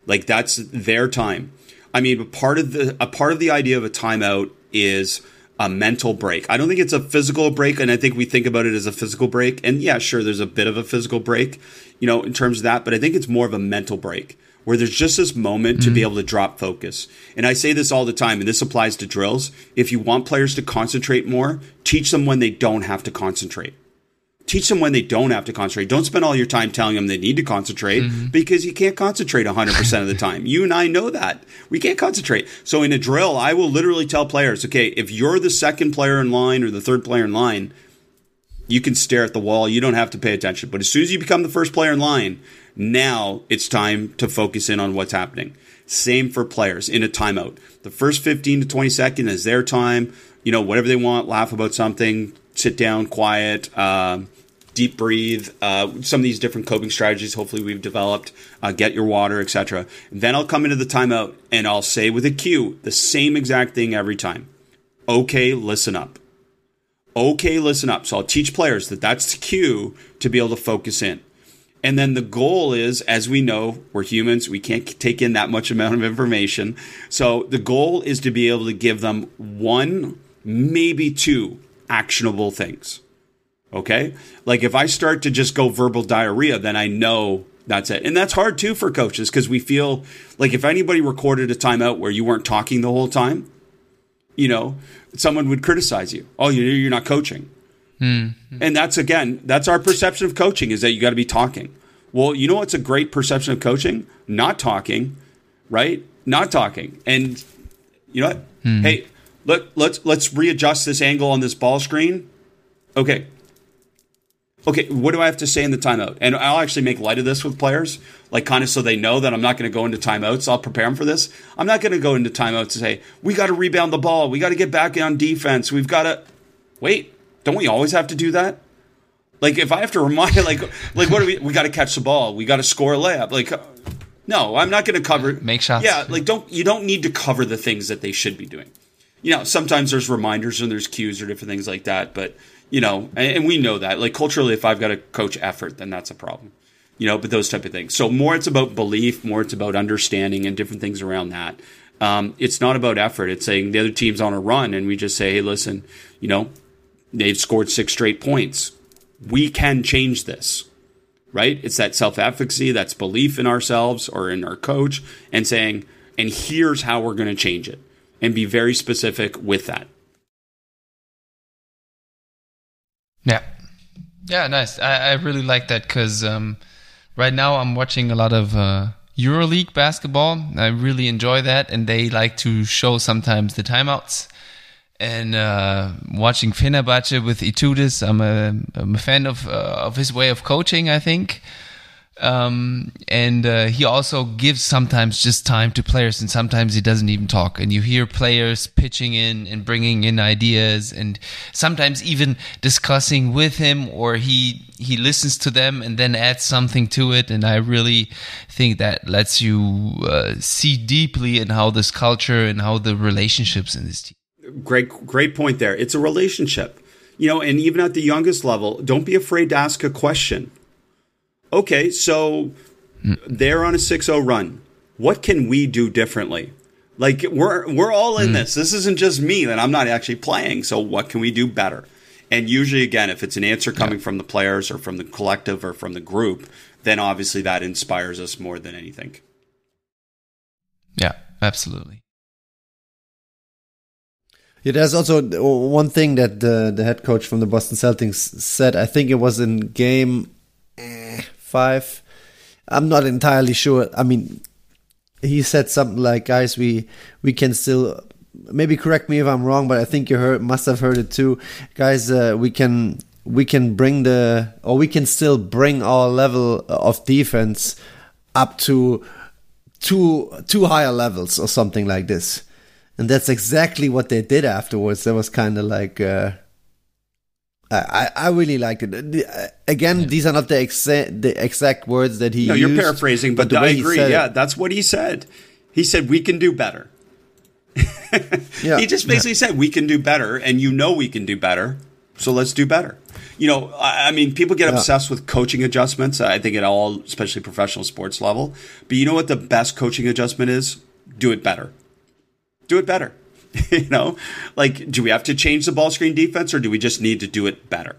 Like that's their time. I mean, a part of the a part of the idea of a timeout is a mental break. I don't think it's a physical break, and I think we think about it as a physical break. And yeah, sure, there's a bit of a physical break, you know, in terms of that, but I think it's more of a mental break where there's just this moment mm-hmm. to be mm-hmm. able to drop focus. And I say this all the time, and this applies to drills. If you want players to concentrate more, teach them when they don't have to concentrate teach them when they don't have to concentrate. Don't spend all your time telling them they need to concentrate mm-hmm. because you can't concentrate 100% of the time. You and I know that. We can't concentrate. So in a drill, I will literally tell players, okay, if you're the second player in line or the third player in line, you can stare at the wall. You don't have to pay attention. But as soon as you become the first player in line, now it's time to focus in on what's happening. Same for players in a timeout. The first 15 to 20 seconds is their time. You know, whatever they want, laugh about something, sit down, quiet. Um, deep breathe, uh, some of these different coping strategies. Hopefully, we've developed. Uh, get your water, etc. Then I'll come into the timeout and I'll say with a cue the same exact thing every time. Okay, listen up. Okay, listen up. So I'll teach players that that's the cue to be able to focus in. And then the goal is, as we know, we're humans, we can't take in that much amount of information. So the goal is to be able to give them one, maybe two actionable things. Okay. Like if I start to just go verbal diarrhea, then I know that's it. And that's hard too for coaches because we feel like if anybody recorded a timeout where you weren't talking the whole time, you know, someone would criticize you. Oh, you're not coaching. Mm-hmm. And that's again, that's our perception of coaching is that you got to be talking. Well, you know what's a great perception of coaching? Not talking, right? Not talking. And you know what? Mm-hmm. Hey, let, let's let's readjust this angle on this ball screen. Okay, okay, what do I have to say in the timeout? And I'll actually make light of this with players, like kind of so they know that I'm not going to go into timeouts. I'll prepare them for this. I'm not going to go into timeouts and say, we got to rebound the ball. We got to get back on defense. We've got to wait. Don't we always have to do that? Like if I have to remind, like, like what do we? We got to catch the ball. We got to score a layup. Like, uh, no, I'm not going to cover. Make shots. Yeah, like don't you don't need to cover the things that they should be doing. You know, sometimes there's reminders and there's cues or different things like that, but you know, and, and we know that. Like culturally, if I've got to coach effort, then that's a problem. You know, but those type of things. So more, it's about belief. More, it's about understanding and different things around that. Um, it's not about effort. It's saying the other team's on a run, and we just say, "Hey, listen, you know, they've scored six straight points. We can change this." Right? It's that self efficacy, that's belief in ourselves or in our coach, and saying, "And here's how we're going to change it," and be very specific with that. Yeah, nice. I, I really like that because um, right now I'm watching a lot of uh, EuroLeague basketball. I really enjoy that, and they like to show sometimes the timeouts. And uh, watching Fenerbahce with Itoudis, I'm a, I'm a fan of uh, of his way of coaching. I think um, and uh, he also gives sometimes just time to players, and sometimes he doesn't even talk. And you hear players pitching in and bringing in ideas, and sometimes even discussing with him, or he he listens to them and then adds something to it. And I really think that lets you uh, see deeply in how this culture and how the relationships in this team. Great, great point there. It's a relationship, you know, and even at the youngest level, don't be afraid to ask a question okay, so they're on a 6-0 run. What can we do differently? Like we're we're all in mm. this. This isn't just me that I'm not actually playing. So what can we do better? And usually again, if it's an answer coming yeah. from the players or from the collective or from the group, then obviously that inspires us more than anything. Yeah, absolutely. Yeah, there's also one thing that the the head coach from the Boston Celtics said. I think it was in game five. I'm not entirely sure. I mean, he said something like, "Guys, we we can still." Maybe correct me if I'm wrong, but I think you heard must have heard it too, guys. Uh, we can we can bring the or we can still bring our level of defense up to two two higher levels or something like this, and that's exactly what they did afterwards. That was kind of like. Uh, I, I really liked it. Uh, again, yeah. these are not the exact the exact words that he. No, used, you're paraphrasing, but, but I agree. Yeah, it. that's what he said. He said we can do better. yeah. He just basically yeah. said we can do better, and you know we can do better, so let's do better. You know, I, I mean, people get obsessed with coaching adjustments. I think at all, especially professional sports level. But you know what the best coaching adjustment is? Do it better. Do it better. you know, like, do we have to change the ball screen defense or do we just need to do it better?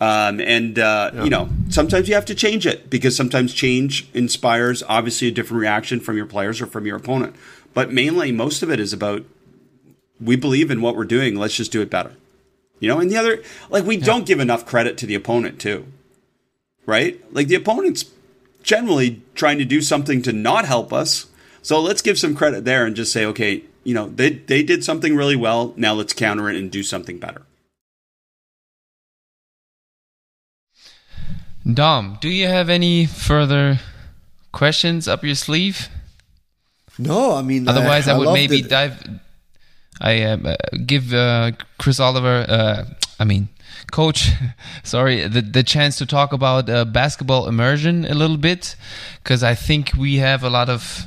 Um, and, uh, yeah. you know, sometimes you have to change it because sometimes change inspires obviously a different reaction from your players or from your opponent. But mainly, most of it is about we believe in what we're doing. Let's just do it better. You know, and the other, like, we yeah. don't give enough credit to the opponent, too. Right? Like, the opponent's generally trying to do something to not help us. So let's give some credit there and just say, okay, you know, they, they did something really well. Now let's counter it and do something better. Dom, do you have any further questions up your sleeve? No, I mean, otherwise I, I would maybe it. dive. I uh, give uh, Chris Oliver, uh, I mean, coach, sorry, the the chance to talk about uh, basketball immersion a little bit because I think we have a lot of.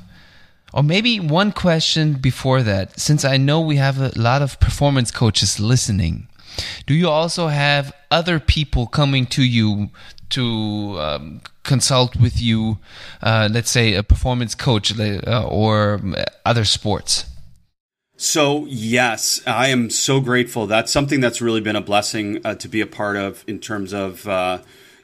Or maybe one question before that, since I know we have a lot of performance coaches listening, do you also have other people coming to you to um, consult with you, uh, let's say a performance coach uh, or other sports? So, yes, I am so grateful. That's something that's really been a blessing uh, to be a part of in terms of, uh,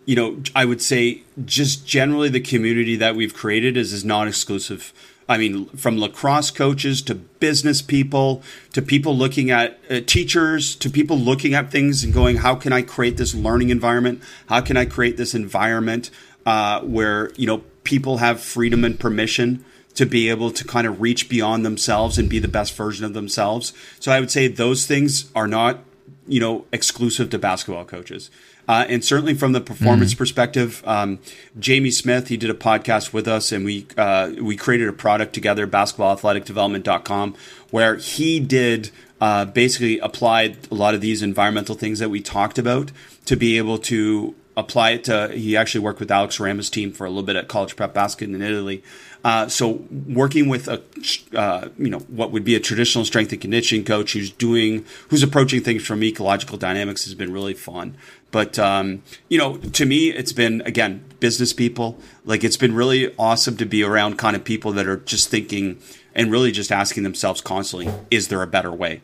you know, I would say just generally the community that we've created is, is non exclusive. I mean, from lacrosse coaches to business people to people looking at uh, teachers to people looking at things and going, how can I create this learning environment? How can I create this environment uh, where, you know, people have freedom and permission to be able to kind of reach beyond themselves and be the best version of themselves. So I would say those things are not, you know, exclusive to basketball coaches. Uh, and certainly from the performance mm-hmm. perspective, um, Jamie Smith, he did a podcast with us and we, uh, we created a product together, basketballathleticdevelopment.com, where he did, uh, basically applied a lot of these environmental things that we talked about to be able to apply it to, he actually worked with Alex Sarama's team for a little bit at college prep basket in Italy. Uh, so working with a, uh, you know, what would be a traditional strength and conditioning coach who's doing, who's approaching things from ecological dynamics has been really fun. But, um, you know, to me, it's been, again, business people. Like it's been really awesome to be around kind of people that are just thinking and really just asking themselves constantly, is there a better way?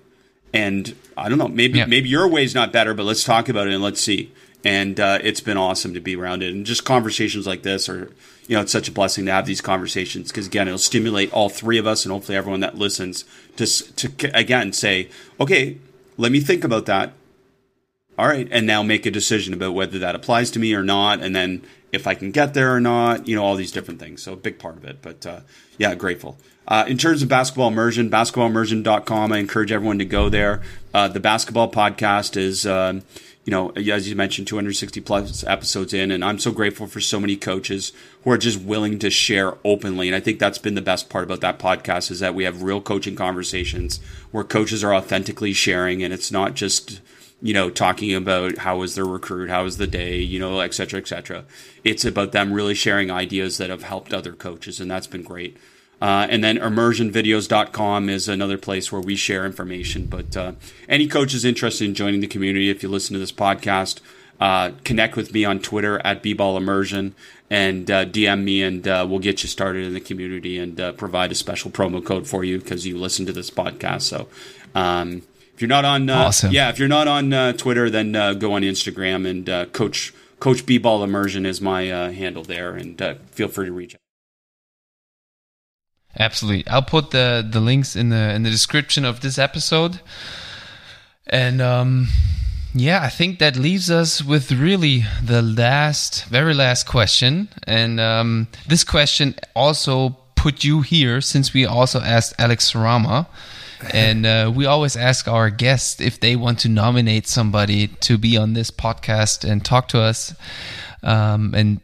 And I don't know, maybe, yeah. maybe your way is not better, but let's talk about it and let's see and uh, it's been awesome to be around it. And just conversations like this are, you know, it's such a blessing to have these conversations because again, it'll stimulate all three of us and hopefully everyone that listens to to again say, okay, let me think about that. All right, and now make a decision about whether that applies to me or not, and then if I can get there or not, you know, all these different things. So a big part of it, but uh, yeah, grateful. Uh, in terms of basketball immersion, basketballimmersion.com, I encourage everyone to go there. Uh, the basketball podcast is um, you know, as you mentioned, 260 plus episodes in, and I'm so grateful for so many coaches who are just willing to share openly. And I think that's been the best part about that podcast is that we have real coaching conversations where coaches are authentically sharing, and it's not just you know talking about how was their recruit, how was the day, you know, et cetera, et cetera. It's about them really sharing ideas that have helped other coaches, and that's been great. Uh, and then immersionvideos.com is another place where we share information. But uh, any coaches interested in joining the community, if you listen to this podcast, uh, connect with me on Twitter at bball and uh, DM me, and uh, we'll get you started in the community and uh, provide a special promo code for you because you listen to this podcast. So. Um, if you're not on, uh, awesome. yeah, if you're not on uh, Twitter, then uh, go on Instagram and Coach Coach B Ball Immersion is my handle there, and feel free to reach out. Absolutely. I'll put the the links in the in the description of this episode. And um yeah, I think that leaves us with really the last very last question. And um this question also put you here since we also asked Alex Sarama. And uh, we always ask our guests if they want to nominate somebody to be on this podcast and talk to us. Um, and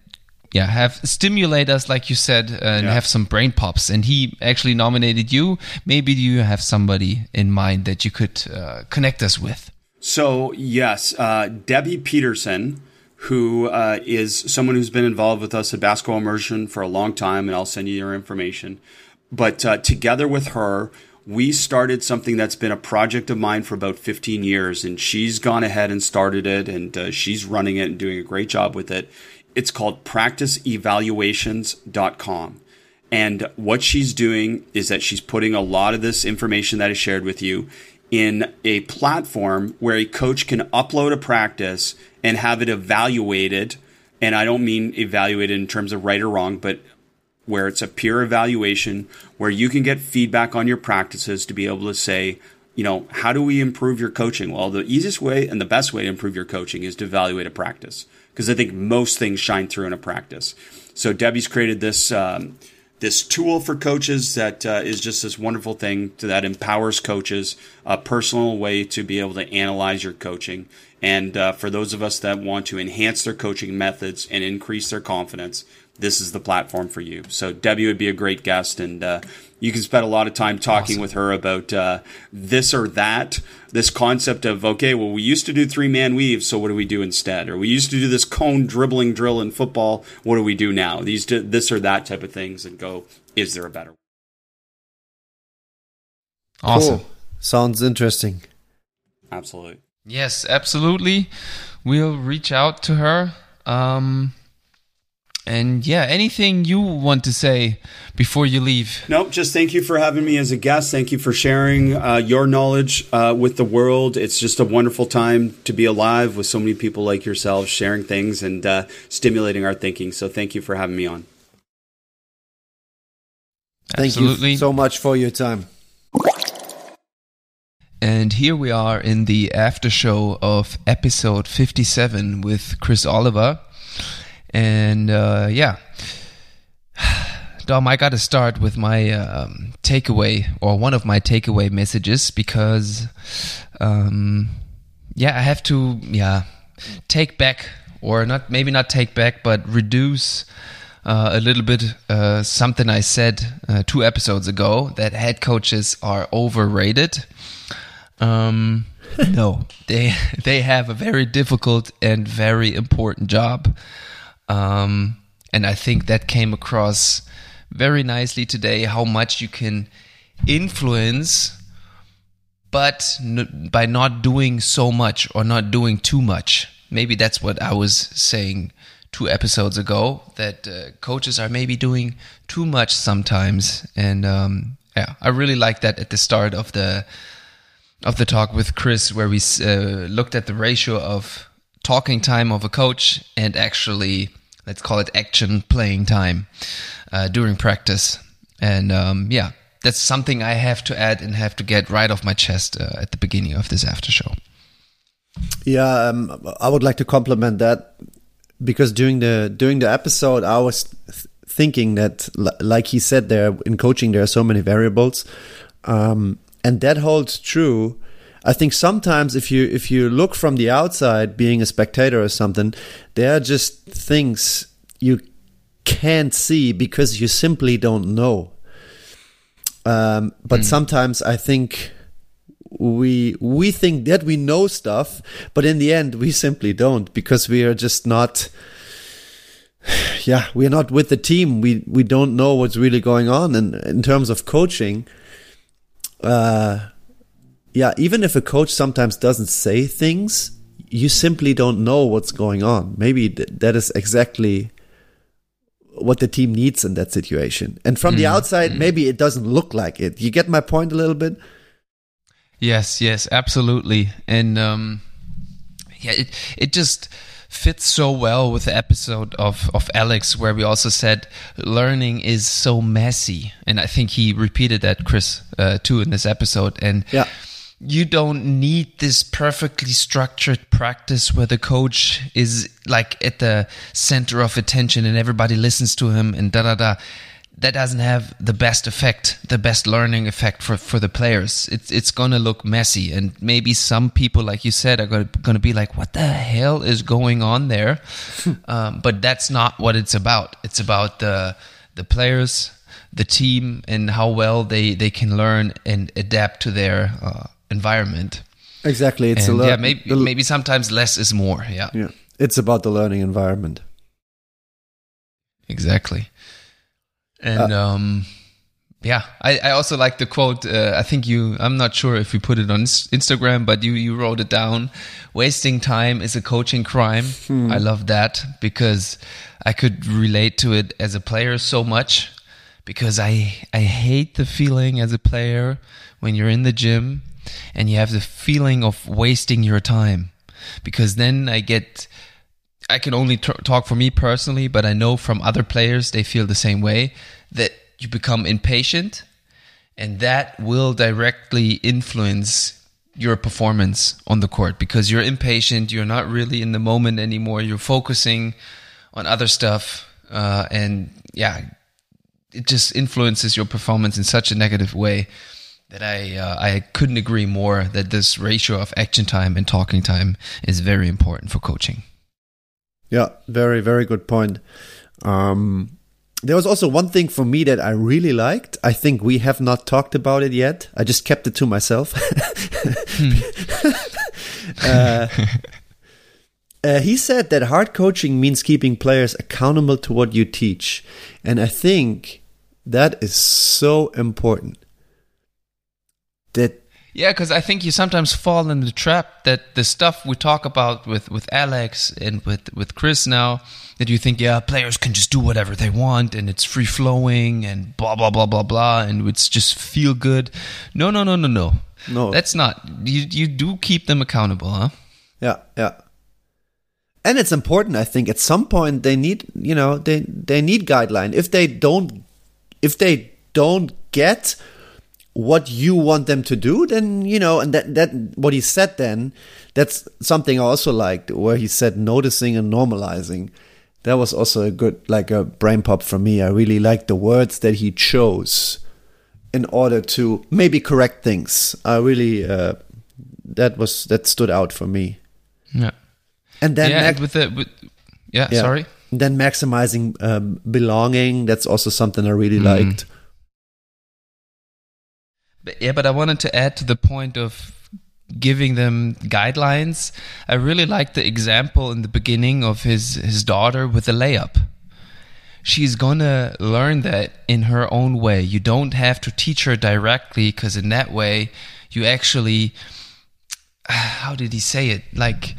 yeah, have stimulate us, like you said, and yeah. have some brain pops. And he actually nominated you. Maybe you have somebody in mind that you could uh, connect us with. So yes, uh, Debbie Peterson, who uh, is someone who's been involved with us at Basketball Immersion for a long time, and I'll send you your information. But uh, together with her, we started something that's been a project of mine for about 15 years, and she's gone ahead and started it, and uh, she's running it and doing a great job with it. It's called practiceevaluations.com. And what she's doing is that she's putting a lot of this information that I shared with you in a platform where a coach can upload a practice and have it evaluated. And I don't mean evaluated in terms of right or wrong, but where it's a peer evaluation where you can get feedback on your practices to be able to say, you know, how do we improve your coaching? Well, the easiest way and the best way to improve your coaching is to evaluate a practice because I think most things shine through in a practice. So Debbie's created this um, this tool for coaches that uh, is just this wonderful thing that empowers coaches, a personal way to be able to analyze your coaching. And uh, for those of us that want to enhance their coaching methods and increase their confidence, this is the platform for you. So Debbie would be a great guest, and uh, you can spend a lot of time talking awesome. with her about uh, this or that. This concept of okay, well, we used to do three man weaves, so what do we do instead? Or we used to do this cone dribbling drill in football. What do we do now? These this or that type of things, and go. Is there a better? Way? Awesome. Cool. Sounds interesting. Absolutely. Yes, absolutely. We'll reach out to her. Um, and yeah, anything you want to say before you leave? Nope, just thank you for having me as a guest. Thank you for sharing uh, your knowledge uh, with the world. It's just a wonderful time to be alive with so many people like yourselves sharing things and uh, stimulating our thinking. So thank you for having me on. Thank Absolutely. you so much for your time. And here we are in the after show of episode 57 with Chris Oliver. And uh, yeah, Dom, I got to start with my um, takeaway or one of my takeaway messages because, um, yeah, I have to, yeah, take back or not, maybe not take back, but reduce uh, a little bit uh, something I said uh, two episodes ago that head coaches are overrated. Um, no, they they have a very difficult and very important job. Um, and I think that came across very nicely today how much you can influence, but n- by not doing so much or not doing too much. Maybe that's what I was saying two episodes ago that uh, coaches are maybe doing too much sometimes. And um, yeah, I really like that at the start of the of the talk with Chris, where we uh, looked at the ratio of talking time of a coach and actually let's call it action playing time uh, during practice. And um, yeah, that's something I have to add and have to get right off my chest uh, at the beginning of this after show. Yeah, um, I would like to compliment that because during the during the episode, I was th- thinking that, like he said, there in coaching there are so many variables, um, and that holds true I think sometimes if you if you look from the outside, being a spectator or something, there are just things you can't see because you simply don't know. Um, but mm. sometimes I think we we think that we know stuff, but in the end we simply don't because we are just not. Yeah, we are not with the team. We we don't know what's really going on, and in terms of coaching, uh, yeah, even if a coach sometimes doesn't say things, you simply don't know what's going on. Maybe th- that is exactly what the team needs in that situation. And from mm. the outside, mm. maybe it doesn't look like it. You get my point a little bit? Yes, yes, absolutely. And um, yeah, it it just fits so well with the episode of, of Alex where we also said learning is so messy. And I think he repeated that, Chris, uh, too, in this episode. And yeah you don't need this perfectly structured practice where the coach is like at the center of attention and everybody listens to him and da da da. That doesn't have the best effect, the best learning effect for, for the players. It's it's gonna look messy, and maybe some people, like you said, are gonna, gonna be like, "What the hell is going on there?" um, but that's not what it's about. It's about the the players, the team, and how well they they can learn and adapt to their uh, environment. Exactly. It's and a yeah, maybe maybe sometimes less is more. Yeah. Yeah. It's about the learning environment. Exactly. And uh, um yeah, I, I also like the quote. Uh, I think you, I'm not sure if you put it on Instagram, but you, you wrote it down. Wasting time is a coaching crime. Hmm. I love that because I could relate to it as a player so much because I I hate the feeling as a player when you're in the gym and you have the feeling of wasting your time. Because then I get I can only t- talk for me personally, but I know from other players they feel the same way that you become impatient and that will directly influence your performance on the court. Because you're impatient, you're not really in the moment anymore, you're focusing on other stuff uh, and yeah, it just influences your performance in such a negative way that I uh, I couldn't agree more that this ratio of action time and talking time is very important for coaching. Yeah, very very good point. Um, there was also one thing for me that I really liked. I think we have not talked about it yet. I just kept it to myself. hmm. uh, uh, he said that hard coaching means keeping players accountable to what you teach. And I think that is so important. That yeah, because I think you sometimes fall in the trap that the stuff we talk about with, with Alex and with, with Chris now, that you think, yeah, players can just do whatever they want and it's free flowing and blah, blah, blah, blah, blah, and it's just feel good. No, no, no, no, no. No. That's not. You, you do keep them accountable, huh? Yeah, yeah and it's important i think at some point they need you know they they need guideline if they don't if they don't get what you want them to do then you know and that that what he said then that's something i also liked where he said noticing and normalizing that was also a good like a brain pop for me i really liked the words that he chose in order to maybe correct things i really uh, that was that stood out for me yeah and then yeah, and with the with, yeah, yeah, sorry. Then maximizing um, belonging. That's also something I really mm. liked. Yeah, but I wanted to add to the point of giving them guidelines. I really like the example in the beginning of his his daughter with the layup. She's gonna learn that in her own way. You don't have to teach her directly because in that way, you actually, how did he say it? Like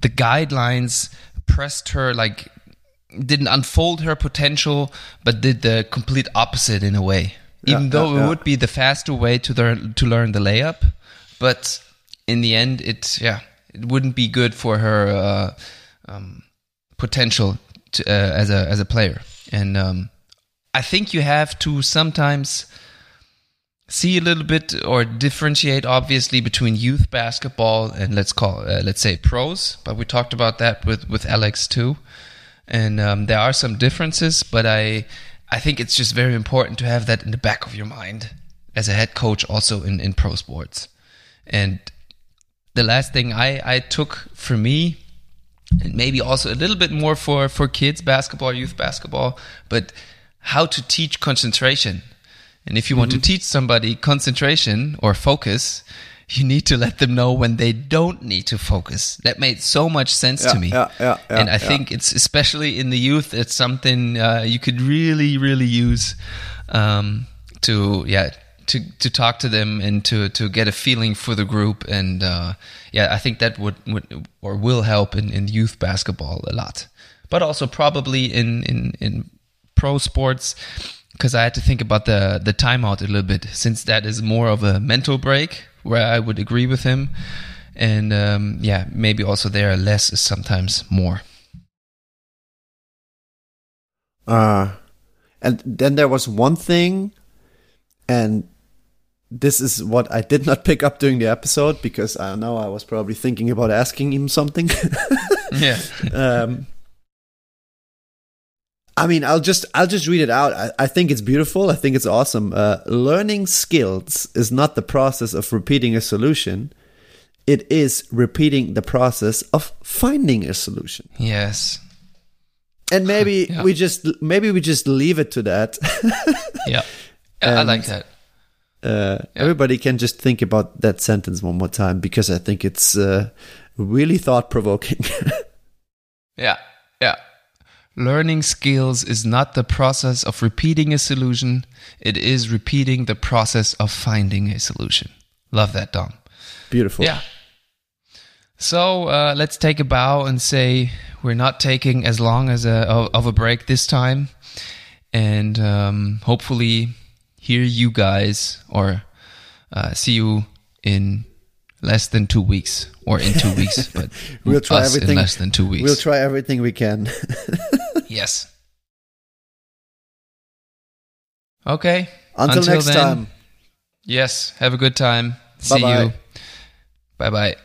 the guidelines pressed her like didn't unfold her potential, but did the complete opposite in a way. Yeah, Even though yeah, it would be the faster way to learn to learn the layup, but in the end, it yeah, it wouldn't be good for her uh, um, potential to, uh, as a as a player. And um, I think you have to sometimes see a little bit or differentiate obviously between youth basketball and let's call uh, let's say pros but we talked about that with with alex too and um, there are some differences but i i think it's just very important to have that in the back of your mind as a head coach also in in pro sports and the last thing i i took for me and maybe also a little bit more for for kids basketball youth basketball but how to teach concentration and if you want mm-hmm. to teach somebody concentration or focus, you need to let them know when they don't need to focus. That made so much sense yeah, to me. Yeah, yeah, and I think it's especially in the youth, it's something uh, you could really, really use um, to, yeah, to, to talk to them and to, to get a feeling for the group. And uh, yeah, I think that would, would or will help in, in youth basketball a lot. But also probably in, in, in pro sports because I had to think about the the timeout a little bit, since that is more of a mental break where I would agree with him, and um, yeah, maybe also there less is sometimes more. Uh and then there was one thing, and this is what I did not pick up during the episode because I know I was probably thinking about asking him something. yeah. um, I mean, I'll just I'll just read it out. I, I think it's beautiful. I think it's awesome. Uh, learning skills is not the process of repeating a solution. It is repeating the process of finding a solution. Yes. And maybe yeah. we just maybe we just leave it to that. yeah. and, I like that. Uh, yeah. Everybody can just think about that sentence one more time because I think it's uh, really thought provoking. yeah. Yeah. Learning skills is not the process of repeating a solution, it is repeating the process of finding a solution. Love that, Dom. Beautiful. Yeah. So uh, let's take a bow and say we're not taking as long as a of a break this time. and um, hopefully hear you guys or uh, see you in less than two weeks or in two weeks, but we'll try us everything in less than two weeks. We'll try everything we can. yes. Okay. Until, Until next then, time. Yes. Have a good time. See Bye-bye. you. Bye bye.